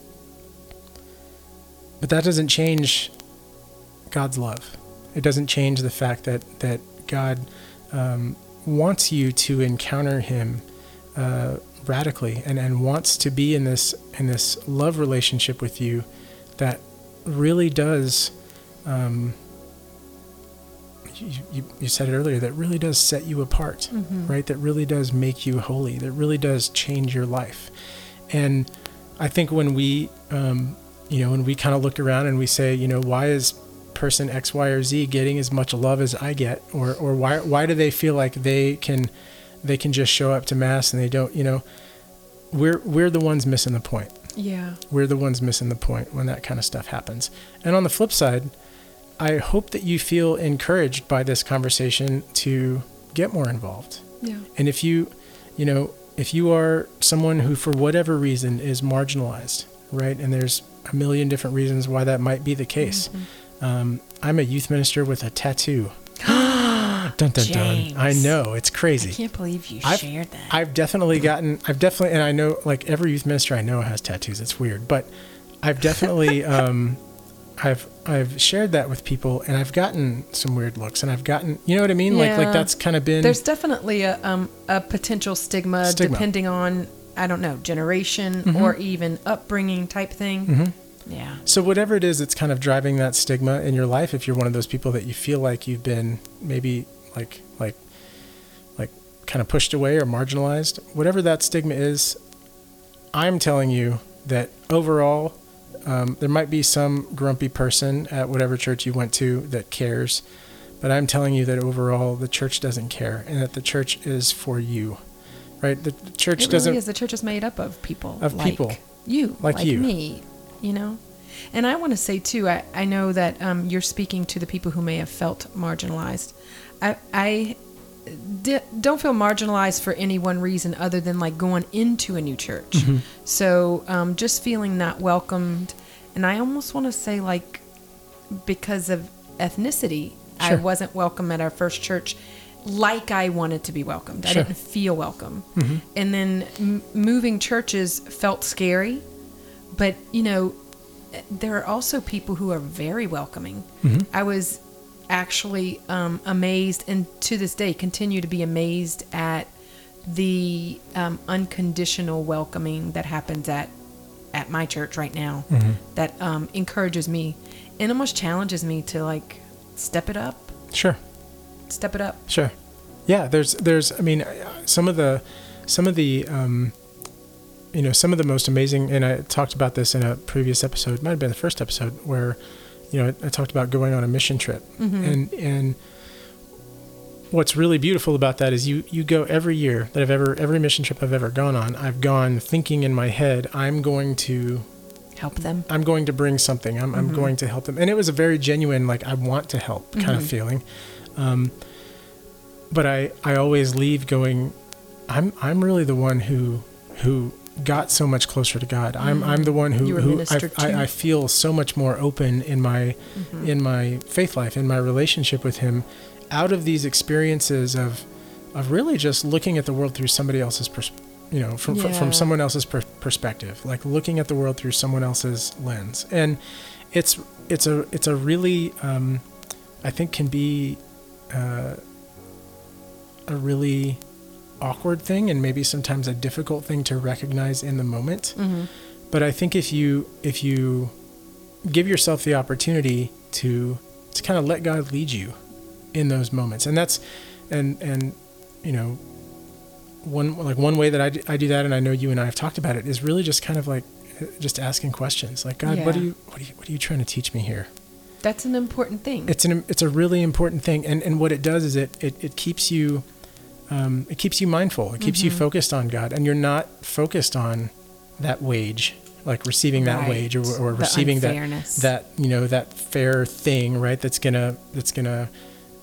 but that doesn't change God's love. It doesn't change the fact that, that God um, wants you to encounter Him uh, radically and, and wants to be in this in this love relationship with you that really does um, you, you, you said it earlier that really does set you apart right? That really does make you holy. That really does change your life. And I think when we um, you know, when we kind of look around and we say, you know, why is person X, Y, or Z getting as much love as I get, or or why why do they feel like they can they can just show up to mass and they don't, you know, we're we're the ones missing the point. Yeah. We're the ones missing the point when that kind of stuff happens. And on the flip side, I hope that you feel encouraged by this conversation to get more involved. Yeah. And if you, you know, if you are someone who, for whatever reason, is marginalized, right? And there's a million different reasons why that might be the case. Um, I'm a youth minister with a tattoo. Dun dun dun. I know it's crazy. I can't believe you I've- shared that. I've definitely gotten, I've definitely, and I know like every youth minister I know has tattoos. It's weird, but I've definitely, um, I've, I've shared that with people and I've gotten some weird looks and I've gotten, you know what I mean? Like, like that's kind of been, There's definitely a um a potential stigma, Stigma. depending on I don't know generation Mm-hmm. or even upbringing type thing. Yeah. so whatever it is that's kind of driving that stigma in your life, if you're one of those people that you feel like you've been maybe like, like, like kind of pushed away or marginalized, whatever that stigma is, I'm telling you that overall, um, there might be some grumpy person at whatever church you went to that cares, but I'm telling you that overall the church doesn't care and that the church is for you, right? The, the church It doesn't. is. The church is made up of people. Of like people. You. Like you. me. You know? And I want to say, too, I, I know that um, you're speaking to the people who may have felt marginalized. I, I don't feel marginalized for any one reason other than like going into a new church. Mm-hmm. So um, just feeling not welcomed. And I almost want to say, like, because of ethnicity, I wasn't welcome at our first church like I wanted to be welcomed. I didn't feel welcome. And then m- moving churches felt scary, but you know, there are also people who are very welcoming. I was actually um, amazed, and to this day, continue to be amazed at the um, unconditional welcoming that happens at at my church right now. That um, encourages me and almost challenges me to like step it up, Sure. step it up. Sure. Yeah, there's there's I mean some of the some of the um you know some of the most amazing and I talked about this in a previous episode, might have been the first episode where you know I, I talked about going on a mission trip. Mm-hmm. And and what's really beautiful about that is you you go every year that I've ever every mission trip I've ever gone on, I've gone thinking in my head I'm going to Help them. I'm going to bring something. I'm, I'm mm-hmm. going to help them. And it was a very genuine, like, I want to help kind of mm-hmm. feeling. Um, but I, I always leave going, I'm, I'm really the one who, who got so much closer to God. I'm, I'm the one who, who I. I, I feel so much more open in my, in my faith life, in my relationship with Him, out of these experiences of, of really just looking at the world through somebody else's perspective. You know, from from- from someone else's per- perspective, like looking at the world through someone else's lens, and it's it's a it's a really um, I think can be uh, a really awkward thing and maybe sometimes a difficult thing to recognize in the moment. But I think if you if you give yourself the opportunity to to kind of let God lead you in those moments, and that's and and you know one like one way that I do, I do that, and I know you and I have talked about it, is really just kind of like uh, just asking questions, like God, what Yeah. are you what are you what are you trying to teach me here? That's an important thing. It's an it's a really important thing, and and what it does is it it, it keeps you um, it keeps you mindful, it keeps you Mm-hmm. focused on God, and you're not focused on that wage, like receiving that Right. wage or, or receiving that that you know that fair thing, right? That's gonna that's gonna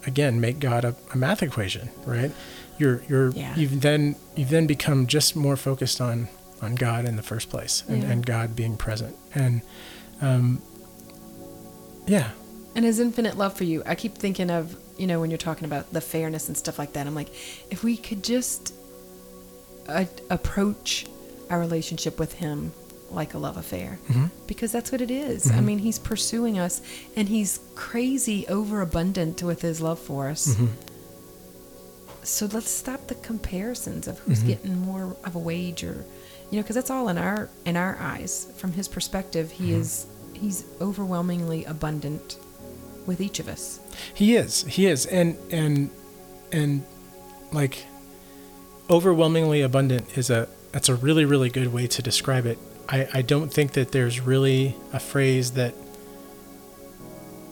again make God a, a math equation, right? You're you're Yeah. you've then you've then become just more focused on on God in the first place, and, Yeah. and God being present, and um, yeah, and his infinite love for you. I keep thinking of, you know, when you're talking about the fairness and stuff like that, I'm like, if we could just approach our relationship with him like a love affair, Mm-hmm. because that's what it is. I mean, he's pursuing us and he's crazy overabundant with his love for us. Mm-hmm. So let's stop the comparisons of who's Mm-hmm. getting more of a wage or, you know, because that's all in our in our eyes. From his perspective, he Mm-hmm. is he's overwhelmingly abundant with each of us. He is. He is. And and and like overwhelmingly abundant is a that's a really really good way to describe it I, I don't think that there's really a phrase that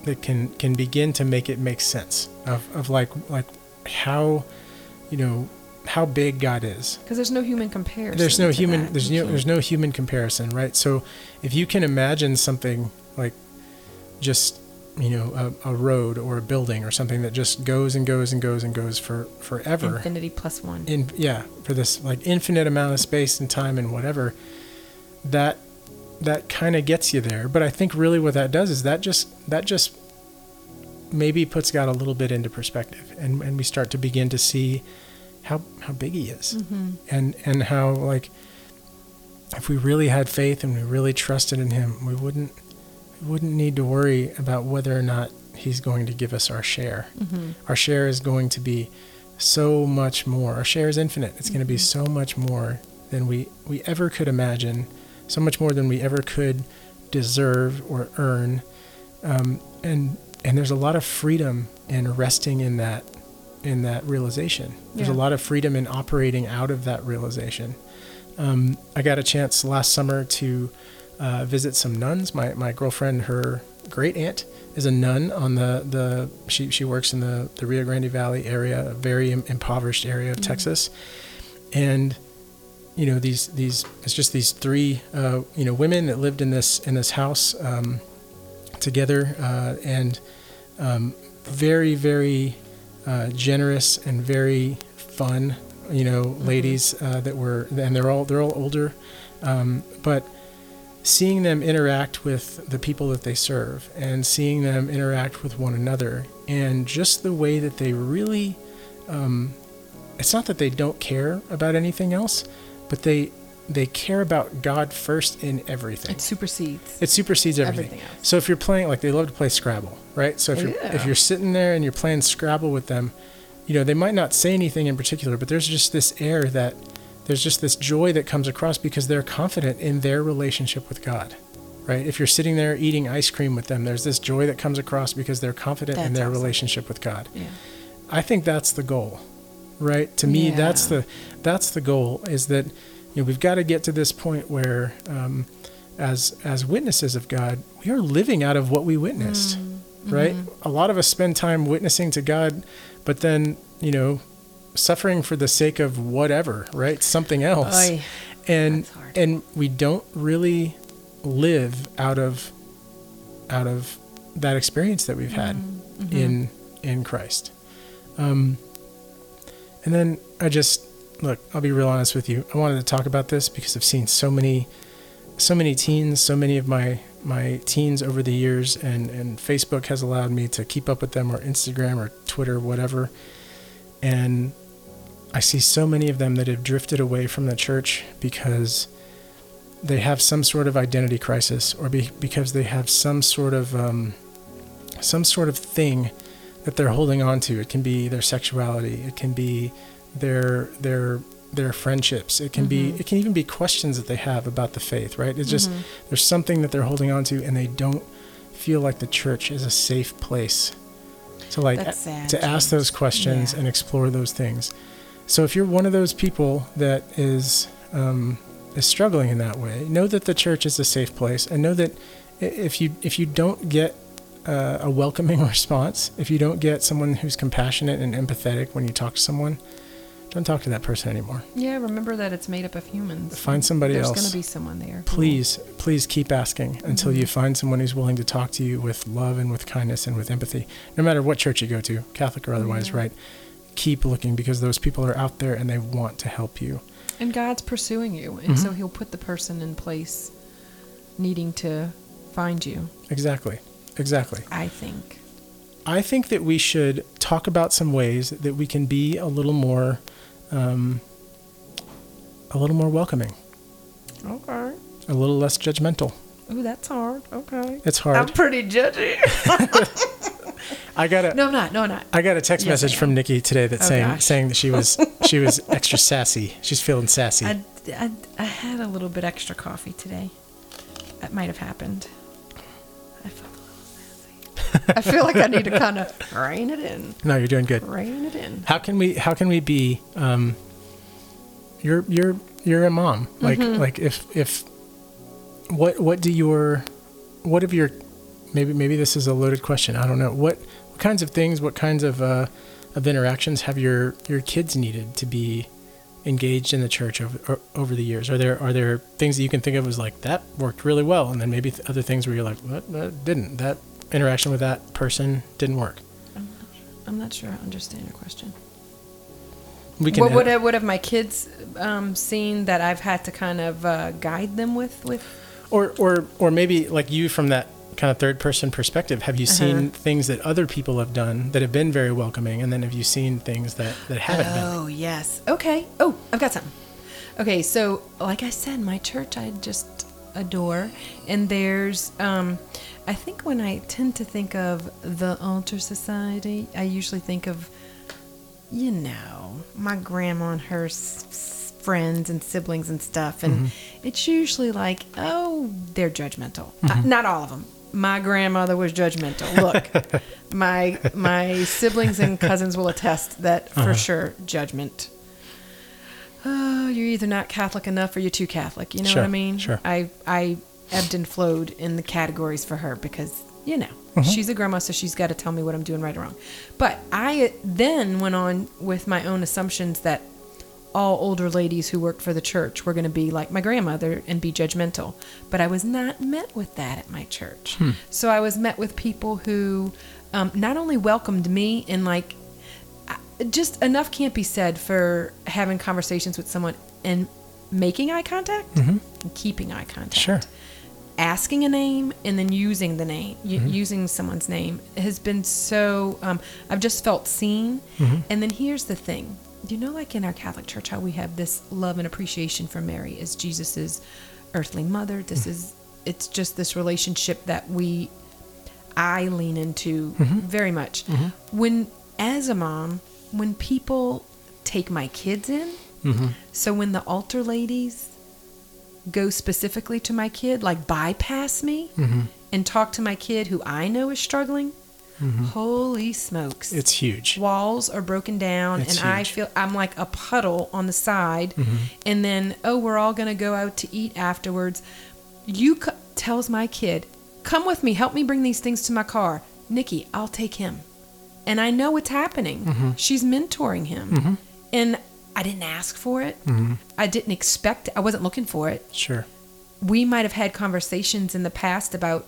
that can can begin to make it make sense of, of like like how you know how big God is. Because there's no human comparison. There's no human that. there's no there's no human comparison, right? So if you can imagine something like just you know a, a road or a building or something that just goes and goes and goes and goes for forever infinity plus one. in yeah for this like infinite amount of space and time and whatever that that kind of gets you there but i think really what that does is that just that just maybe puts god a little bit into perspective and and we start to begin to see how how big he is Mm-hmm. and and how like if we really had faith and we really trusted in him we wouldn't wouldn't need to worry about whether or not he's going to give us our share Mm-hmm. our share is going to be so much more. Our share is infinite. It's going to be so much more than we, we ever could imagine, so much more than we ever could deserve or earn. Um, and and there's a lot of freedom in resting in that in that realization. There's Yeah. a lot of freedom in operating out of that realization. Um, I got a chance last summer to uh, visit some nuns. My my girlfriend, her great aunt, is a nun on the the she she works in the the Rio Grande Valley area, a very im- impoverished area of Texas, and you know these these it's just these three uh, you know women that lived in this in this house um, together uh, and um, very very uh, generous and very fun you know ladies uh, that were and they're all they're all older. Um, but seeing them interact with the people that they serve and seeing them interact with one another and just the way that they really um, it's not that they don't care about anything else but they they care about god first in everything It supersedes. it supersedes everything. Everything else. So if you're playing, like they love to play Scrabble, right? So if you're if you're sitting there and you're playing Scrabble with them, you know they might not say anything in particular, but there's just this air that there's just this joy that comes across because they're confident in their relationship with God, right? If you're sitting there eating ice cream with them, there's this joy that comes across because they're confident in their awesome. relationship with God. Yeah. I think that's the goal, right? To me, that's the that's the goal. Is that you know we've got to get to this point where, um, as as witnesses of God, we are living out of what we witnessed, right? A lot of us spend time witnessing to God, but then you know, suffering for the sake of whatever, right? Something else, Oy, and and we don't really live out of out of that experience that we've had Mm-hmm. in in Christ. Um, and then I just look. I'll be real honest with you. I wanted to talk about this because I've seen so many, so many teens, so many of my my teens over the years, and and Facebook has allowed me to keep up with them, or Instagram, or Twitter, whatever. And I see so many of them that have drifted away from the church because they have some sort of identity crisis, or be, because they have some sort of um, some sort of thing that they're holding on to. It can be their sexuality. It can be their their their friendships. It can be it can even be questions that they have about the faith. Right? It's just there's something that they're holding on to, and they don't feel like the church is a safe place to like to ask those questions Yeah. and explore those things. So if you're one of those people that is um, is struggling in that way, know that the church is a safe place, and know that if you if you don't get uh, a welcoming response, if you don't get someone who's compassionate and empathetic when you talk to someone, don't talk to that person anymore. Yeah, remember that it's made up of humans. Find somebody There's else. There's going to be someone there. Please, please keep asking until Mm-hmm. you find someone who's willing to talk to you with love and with kindness and with empathy. No matter what church you go to, Catholic or otherwise, Yeah. right? Keep looking because those people are out there and they want to help you. And God's pursuing you, and Mm-hmm. so He'll put the person in place needing to find you. Exactly. Exactly. I think. I think that we should talk about some ways that we can be a little more, um, a little more welcoming, Okay. a little less judgmental. Ooh, that's hard. Okay. It's hard. I'm pretty judgy. I got a, no, I'm not. No, I'm not. I got a text Yes, message I from. Nikki today that Oh, saying gosh. saying that she was she was extra sassy. She's feeling sassy. I, I, I had a little bit extra coffee today. That might have happened. I felt a little sassy. I feel like I need to kind of rein it in. no, you're doing good. Rein it in. How can we how can we be um you're you're you're a mom. Like Mm-hmm. like if if what what do your what of your maybe maybe this is a loaded question. I don't know. What what kinds of things, what kinds of uh, of interactions have your your kids needed to be engaged in the church over over the years? Are there are there things that you can think of as like that worked really well, and then maybe th- other things where you're like, what that didn't that interaction with that person didn't work? I'm not sure I understand your question. We can What would have, what have my kids um, seen that I've had to kind of uh, guide them with? With or or or maybe like you from that kind of third person perspective have you seen Uh-huh. things that other people have done that have been very welcoming and then have you seen things that that haven't been Oh yes. Okay. Oh, I've got something. Okay, so like I said, my church I just adore, and there's um, I think when I tend to think of the altar society, I usually think of, you know, my grandma and her s- s- friends and siblings and stuff, and it's usually like, oh, they're judgmental. Uh, not all of them. My grandmother was judgmental. Look, my my siblings and cousins will attest that for sure judgment. Oh, you're either not Catholic enough or you're too Catholic. You know Sure, what I mean? sure. I I ebbed and flowed in the categories for her because you know Mm-hmm. she's a grandma, so she's got to tell me what I'm doing right or wrong. But I then went on with my own assumptions that all older ladies who worked for the church were going to be like my grandmother and be judgmental. But I was not met with that at my church. Hmm. So I was met with people who um, not only welcomed me and like just enough can't be said for having conversations with someone and making eye contact and keeping eye contact. Sure. Asking a name and then using the name, u- using someone's name has been so. Um, I've just felt seen. And then here's the thing you know, like in our Catholic Church, how we have this love and appreciation for Mary as Jesus's earthly mother. This mm-hmm. is, it's just this relationship that we, I lean into mm-hmm. very much. Mm-hmm. When, as a mom, when people take my kids in, so when the altar ladies go specifically to my kid, like bypass me and talk to my kid who I know is struggling, holy smokes. it's huge Walls are broken down, It's and I feel I'm like a puddle on the side. Mm-hmm. And then, oh, we're all going to go out to eat afterwards. You c- tells my kid, "Come with me, help me bring these things to my car." Nikki, I'll take him. And I know what's happening. Mm-hmm. She's mentoring him. And I didn't ask for it. Mm-hmm. I didn't expect it. I wasn't looking for it sure we might have had conversations in the past about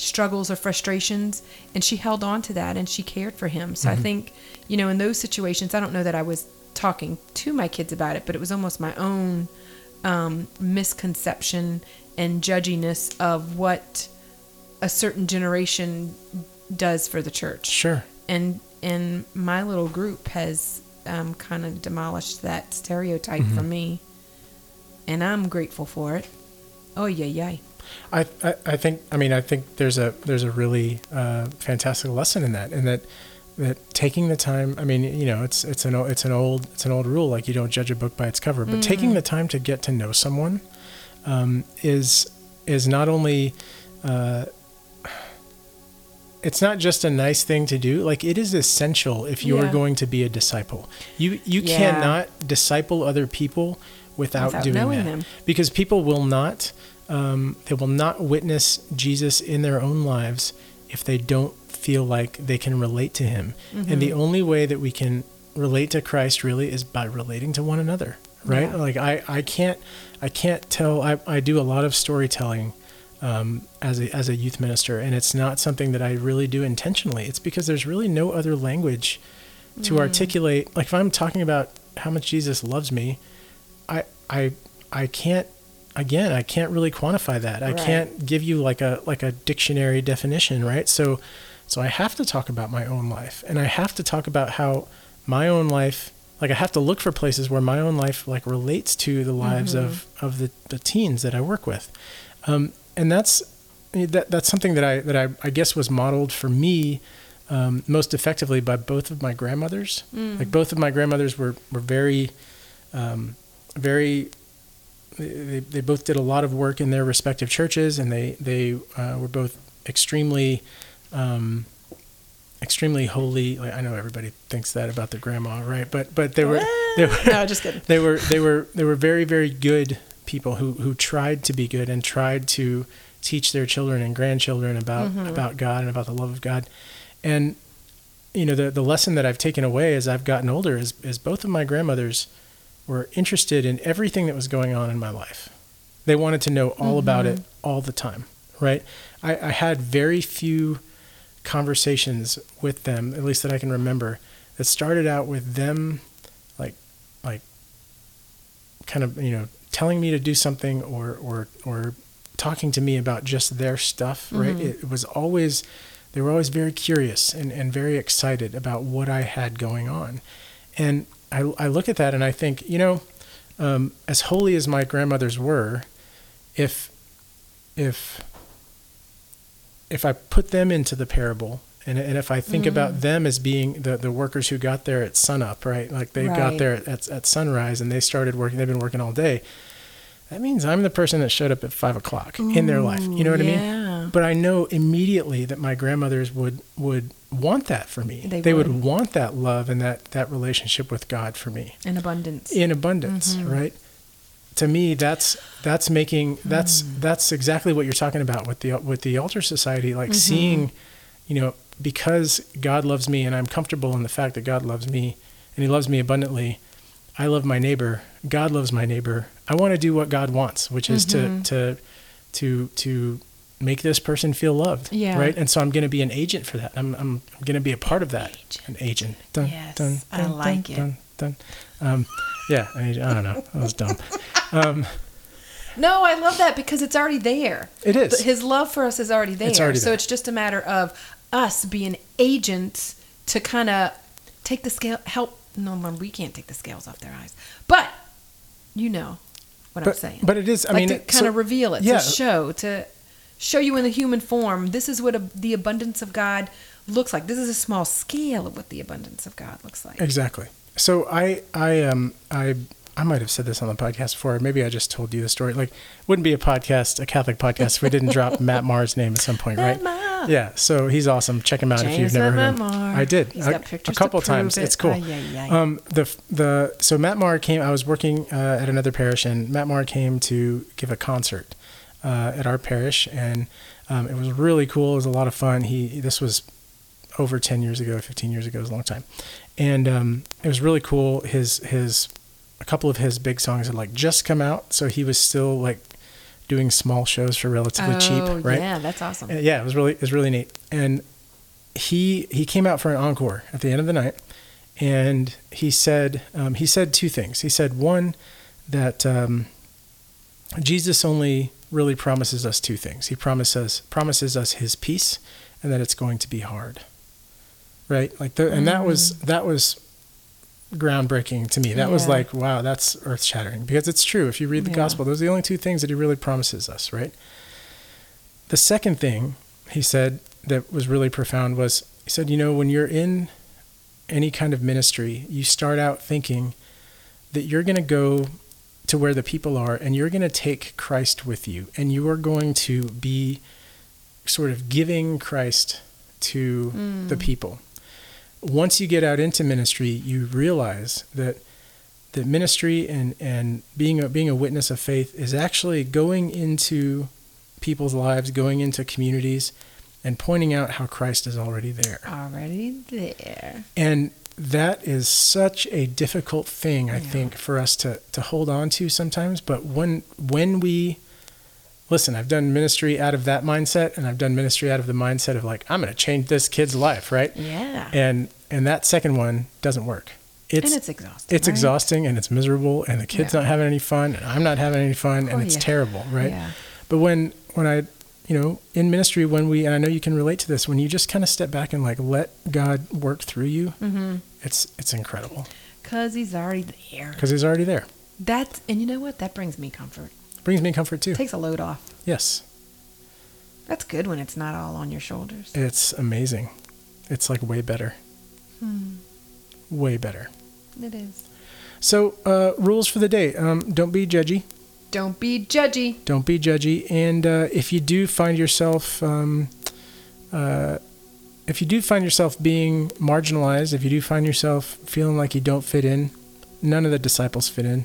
struggles or frustrations and she held on to that and she cared for him. So i think you know in those situations i don't know that i was talking to my kids about it but it was almost my own um, misconception and judginess of what a certain generation does for the church. Sure. And and my little group has um, kind of demolished that stereotype for me and i'm grateful for it. Oh yeah yeah I, I I think I mean I think there's a there's a really uh, fantastic lesson in that and that that taking the time I mean you know it's it's an it's an old it's an old rule like you don't judge a book by its cover but taking the time to get to know someone um, is is not only uh, it's not just a nice thing to do like it is essential if you are Yeah. going to be a disciple you you Yeah. cannot disciple other people without, Without doing knowing that them. because people will not um, they will not witness jesus in their own lives if they don't feel like they can relate to him and the only way that we can relate to christ really is by relating to one another right Yeah. like i i can't i can't tell i, I do a lot of storytelling um, as a as a youth minister, and it's not something that I really do intentionally. It's because there's really no other language to articulate. Like if I'm talking about how much Jesus loves me, I I I can't. Again, I can't really quantify that. I Right. can't give you like a like a dictionary definition, right? So, so I have to talk about my own life, and I have to talk about how my own life like I have to look for places where my own life like relates to the lives of of the, the teens that I work with, um, and that's that that's something that I that I, I guess was modeled for me um, most effectively by both of my grandmothers. Like both of my grandmothers were were very um, very they, they both did a lot of work in their respective churches, and they they uh, were both extremely um, extremely holy. Like, I know everybody thinks that about their grandma, right? But but they were they were no just kidding they were they were they were very very good people who who tried to be good and tried to teach their children and grandchildren about about God and about the love of God. And you know, the the lesson that I've taken away as I've gotten older is is both of my grandmothers were interested in everything that was going on in my life. They wanted to know all mm-hmm. about it all the time, right? I, I had very few conversations with them, at least that I can remember, that started out with them like like kind of, you know, telling me to do something or or or talking to me about just their stuff, right? It, it was always they were always very curious and, and very excited about what I had going on. And I, I look at that and I think, you know, um, as holy as my grandmothers were, if if if I put them into the parable and, and if I think about them as being the, the workers who got there at sunup, right? Like they got there at, at, at sunrise and they started working, they've been working all day. That means I'm the person that showed up at five o'clock in their life. You know what I mean? But I know immediately that my grandmothers would, would want that for me. They would. would. want that love and that, that relationship with God for me In abundance. in abundance, Mm-hmm. right? To me, that's that's making that's Mm. that's exactly what you're talking about with the with the altar society, like Mm-hmm. seeing, you know, because God loves me and I'm comfortable in the fact that God loves me and He loves me abundantly. I love my neighbor. God loves my neighbor. I want to do what God wants, which is Mm-hmm. to to to to make this person feel loved, Yeah. right? And so I'm going to be an agent for that. I'm I'm, I'm going to be a part of that. Agent. An agent. Dun, Yes, dun, I dun, like dun, it. Dun, dun. Um, yeah, I, I don't know. That was dumb. Um, No, I love that because it's already there. It is. But His love for us is already there. It's already there. so it's just a matter of us being agents to kind of take the scale, help. No, we can't take the scales off their eyes, but you know what I'm saying. but it is. I like mean, to kind so- of reveal it, yeah. to show, to show you in the human form. This is what a, the abundance of God looks like. This is a small scale of what the abundance of God looks like. Exactly. So I I um I I might have said this on the podcast before. Maybe I just told you the story. Like, wouldn't be a podcast, a Catholic podcast, if we didn't drop Matt Maher's name at some point, right? Matt Maher. Yeah. So he's awesome. Check him out if you've never heard Matt him. Maher. I did. He's a, got pictures a couple times. it. It's cool. Ay, ay, ay. Um, the the so Matt Maher came. I was working uh, at another parish, and Matt Maher came to give a concert uh, at our parish, and um, it was really cool. It was a lot of fun. He this was over 10 years ago 15 years ago it was a long time and um, it was really cool his his a couple of his big songs had like just come out so he was still like doing small shows for relatively oh, cheap right yeah, that's awesome. Uh, yeah it was really it was really neat and he he came out for an encore at the end of the night and he said um, he said two things he said one that um, jesus only really promises us two things. He promises promises us his peace and that it's going to be hard. Right? Like the, and that was mm. that was groundbreaking to me. That was like wow that's earth shattering because it's true. If you read the Yeah. gospel those are the only two things that he really promises us right? The second thing he said that was really profound was he said, you know, when you're in any kind of ministry, you start out thinking that you're going to go to where the people are and you're going to take Christ with you and you are going to be sort of giving Christ to hmm. the people. Once you get out into ministry, you realize that that ministry and, and being a being a witness of faith is actually going into people's lives, going into communities, and pointing out how Christ is already there. Already there. And that is such a difficult thing, I Yeah. think, for us to, to hold on to sometimes. But when when we listen, I've done ministry out of that mindset, and I've done ministry out of the mindset of like, I'm going to change this kid's life, right? Yeah. And and that second one doesn't work. It's and it's exhausting. it's right? exhausting and it's miserable, and the kid's Yeah. not having any fun, and I'm not having any fun, and Oh, it's yeah. terrible, right? Yeah. But when when I you know in ministry when we and I know you can relate to this when you just kind of step back and like let God work through you, Mm-hmm. it's it's incredible Cause he's already there. because He's already there. That's and you know what? That brings me comfort. Brings me comfort too. Takes a load off. Yes, That's good when it's not all on your shoulders. it's amazing. It's like way better, Hmm. way better. It is. So uh, rules for the day: um, don't be judgy. Don't be judgy. Don't be judgy. And uh, if you do find yourself, um, uh, if you do find yourself being marginalized, if you do find yourself feeling like you don't fit in, none of the disciples fit in.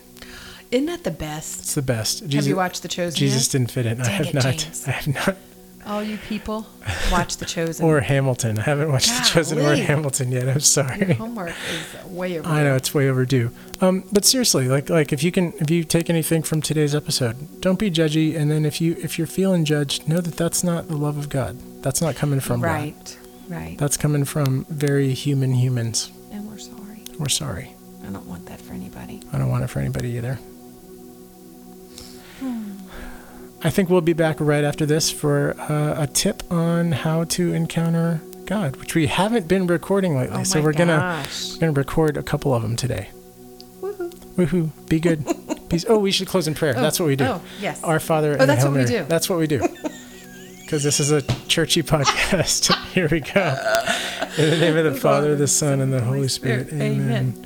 Isn't that the best? It's the best. Jesus, have you watched The Chosen? Jesus yet? didn't fit in. I have it, not. James. I have not. All you people, watch The Chosen. Or Hamilton. I haven't watched The Chosen or Hamilton yet. I'm Your sorry. homework is way over. I know it's way overdue. Um, but seriously, like like if you can if you take anything from today's episode, don't be judgy. And then if you if you're feeling judged, know that that's not the love of God. That's not coming from God. Right, right. That's coming from very human humans. and we're sorry. We're sorry. I don't want that for anybody. I don't want it for anybody either. I think we'll be back right after this for uh, a tip on how to encounter God, which we haven't been recording lately. Oh so we're gonna we're gonna record a couple of them today. Woohoo. Woohoo! Be good. Peace. Oh, we should close in prayer. That's what we do. Oh, yes. Our Father. Oh, that's what we do. That's what we do. Because this is a churchy podcast. Here we go. In the name of the Father, the Son, and the Holy Spirit. Amen.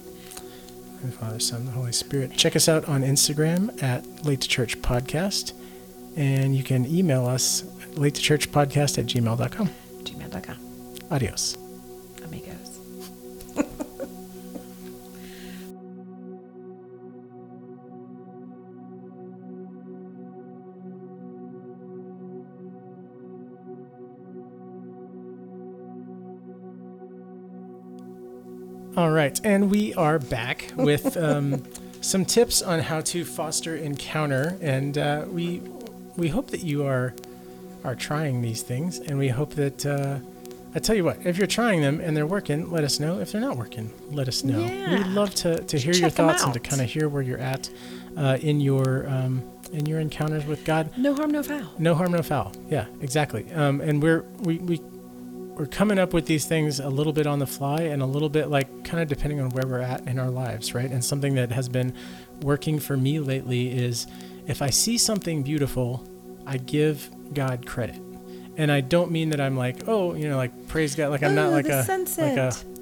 And Father, Son, and the Holy Spirit. Check us out on Instagram at Late to Church Podcast. And you can email us late to church podcast at gmail.com. Gmail.com. Adios. All right, and we are back with um, some tips on how to foster encounter, and uh, we we hope that you are are trying these things, and we hope that uh, I tell you what, if you're trying them and they're working, let us know. If they're not working, let us know. Yeah. We'd love to, to hear your thoughts and to kind of hear where you're at uh, in your um, in your encounters with God. No harm, no foul. No harm, no foul. Yeah, exactly. Um, and we're we, we we're coming up with these things a little bit on the fly and a little bit like kind of depending on where we're at in our lives, right? And something that has been working for me lately is if I see something beautiful, I give God credit. And I don't mean that I'm like, oh, you know, like praise God, like I'm not Oh, like a sunset. like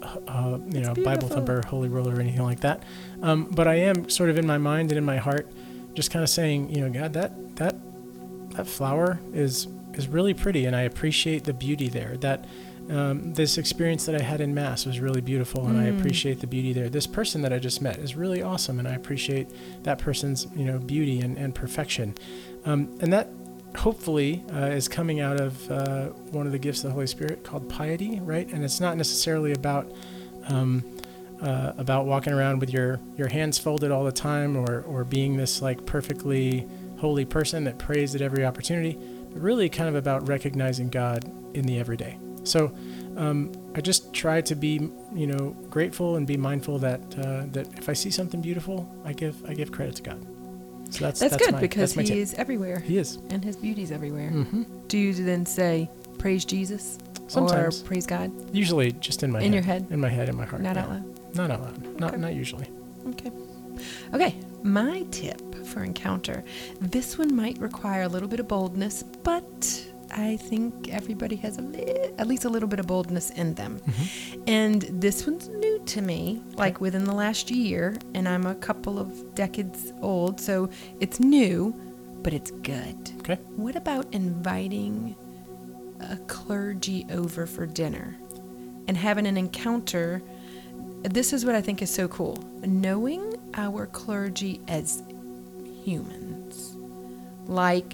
a uh, you know Bible thumper, holy roller, or anything like that. Um, but I am sort of in my mind and in my heart, just kind of saying, you know, God, that that that flower is is really pretty, and I appreciate the beauty there. That um, this experience that I had in Mass was really beautiful, and I Mm. appreciate the beauty there. This person that I just met is really awesome, and I appreciate that person's you know beauty and, and perfection. Um, and that hopefully uh, is coming out of uh, one of the gifts of the Holy Spirit called piety, right? And it's not necessarily about um, uh, about walking around with your your hands folded all the time, or or being this like perfectly holy person that prays at every opportunity, really kind of about recognizing God in the everyday. So um, I just try to be, you know, grateful and be mindful that uh, that if I see something beautiful, I give I give credit to God. So that's That's, good my, because that's he is everywhere He is. and his beauty's everywhere. hmm Do you then say praise Jesus Sometimes. or praise God? Usually just in my In head. your head? In my head, in my heart. Not yeah. out loud. Not out loud. Not not usually. Okay. Okay. My tip for encounter. This one might require a little bit of boldness, but I think everybody has a li- at least a little bit of boldness in them. Mm-hmm. And this one's new to me, like within the last year, and I'm a couple of decades old, so it's new, but it's good. Okay. What about inviting a clergy over for dinner and having an encounter? This is what I think is so cool. Knowing our clergy as humans. Like,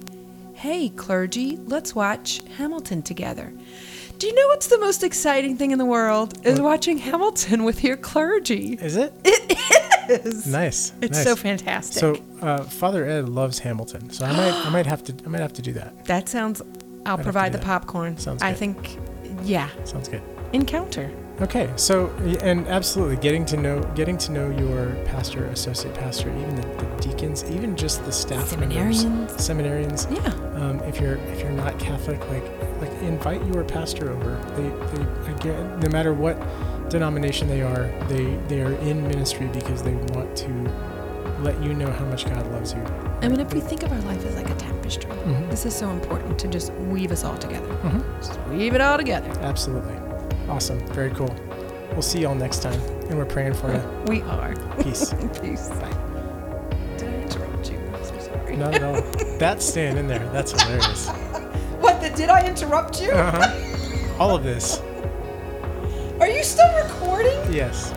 hey, clergy, let's watch Hamilton together. Do you know what's the most exciting thing in the world? Is What? watching Hamilton with your clergy. Is it? It is. Nice. It's nice. so fantastic. So uh, Father Ed loves Hamilton, so I might I might have to I might have to do that. that sounds. I'll provide the popcorn. Sounds Good. I think, yeah, Sounds good. encounter. Okay, so and absolutely getting to know getting to know your pastor, associate pastor, even the, the deacons, even just the staff members, Seminarians. seminarians. Yeah. Um, if you're if you're not Catholic, like like invite your pastor over. They they again, no matter what denomination they are, they they are in ministry because they want to let you know how much God loves you. I mean, if we think of our life as like a tapestry, Mhm. this is so important to just weave us all together. Mhm. Just weave it all together. Absolutely. Awesome. Very cool. We'll see y'all next time. And we're praying for you. We are. Peace. Peace. Bye. Did I interrupt you? I'm so sorry. Not at all. That's staying in there. That's hilarious. What? The, did I interrupt you? Uh-huh. All of this. Are you still recording? Yes.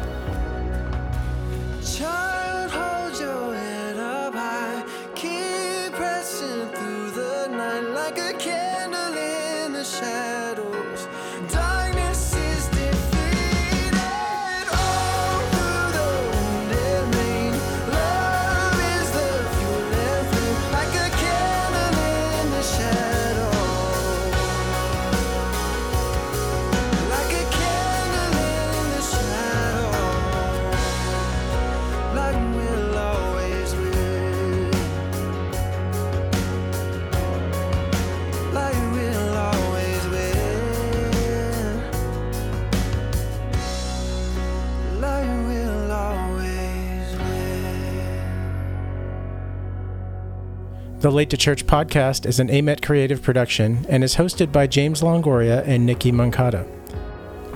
The Late to Church podcast is an Amet Creative production and is hosted by James Longoria and Nikki Mancata.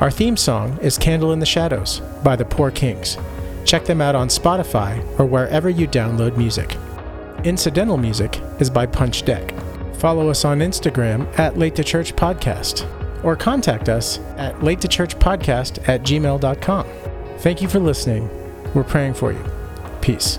Our theme song is Candle in the Shadows by the Poor Kings. Check them out on Spotify or wherever you download music. Incidental music is by Punch Deck. Follow us on Instagram at Late to Church Podcast or contact us at late to church podcast at gmail.com. Thank you for listening. We're praying for you. Peace.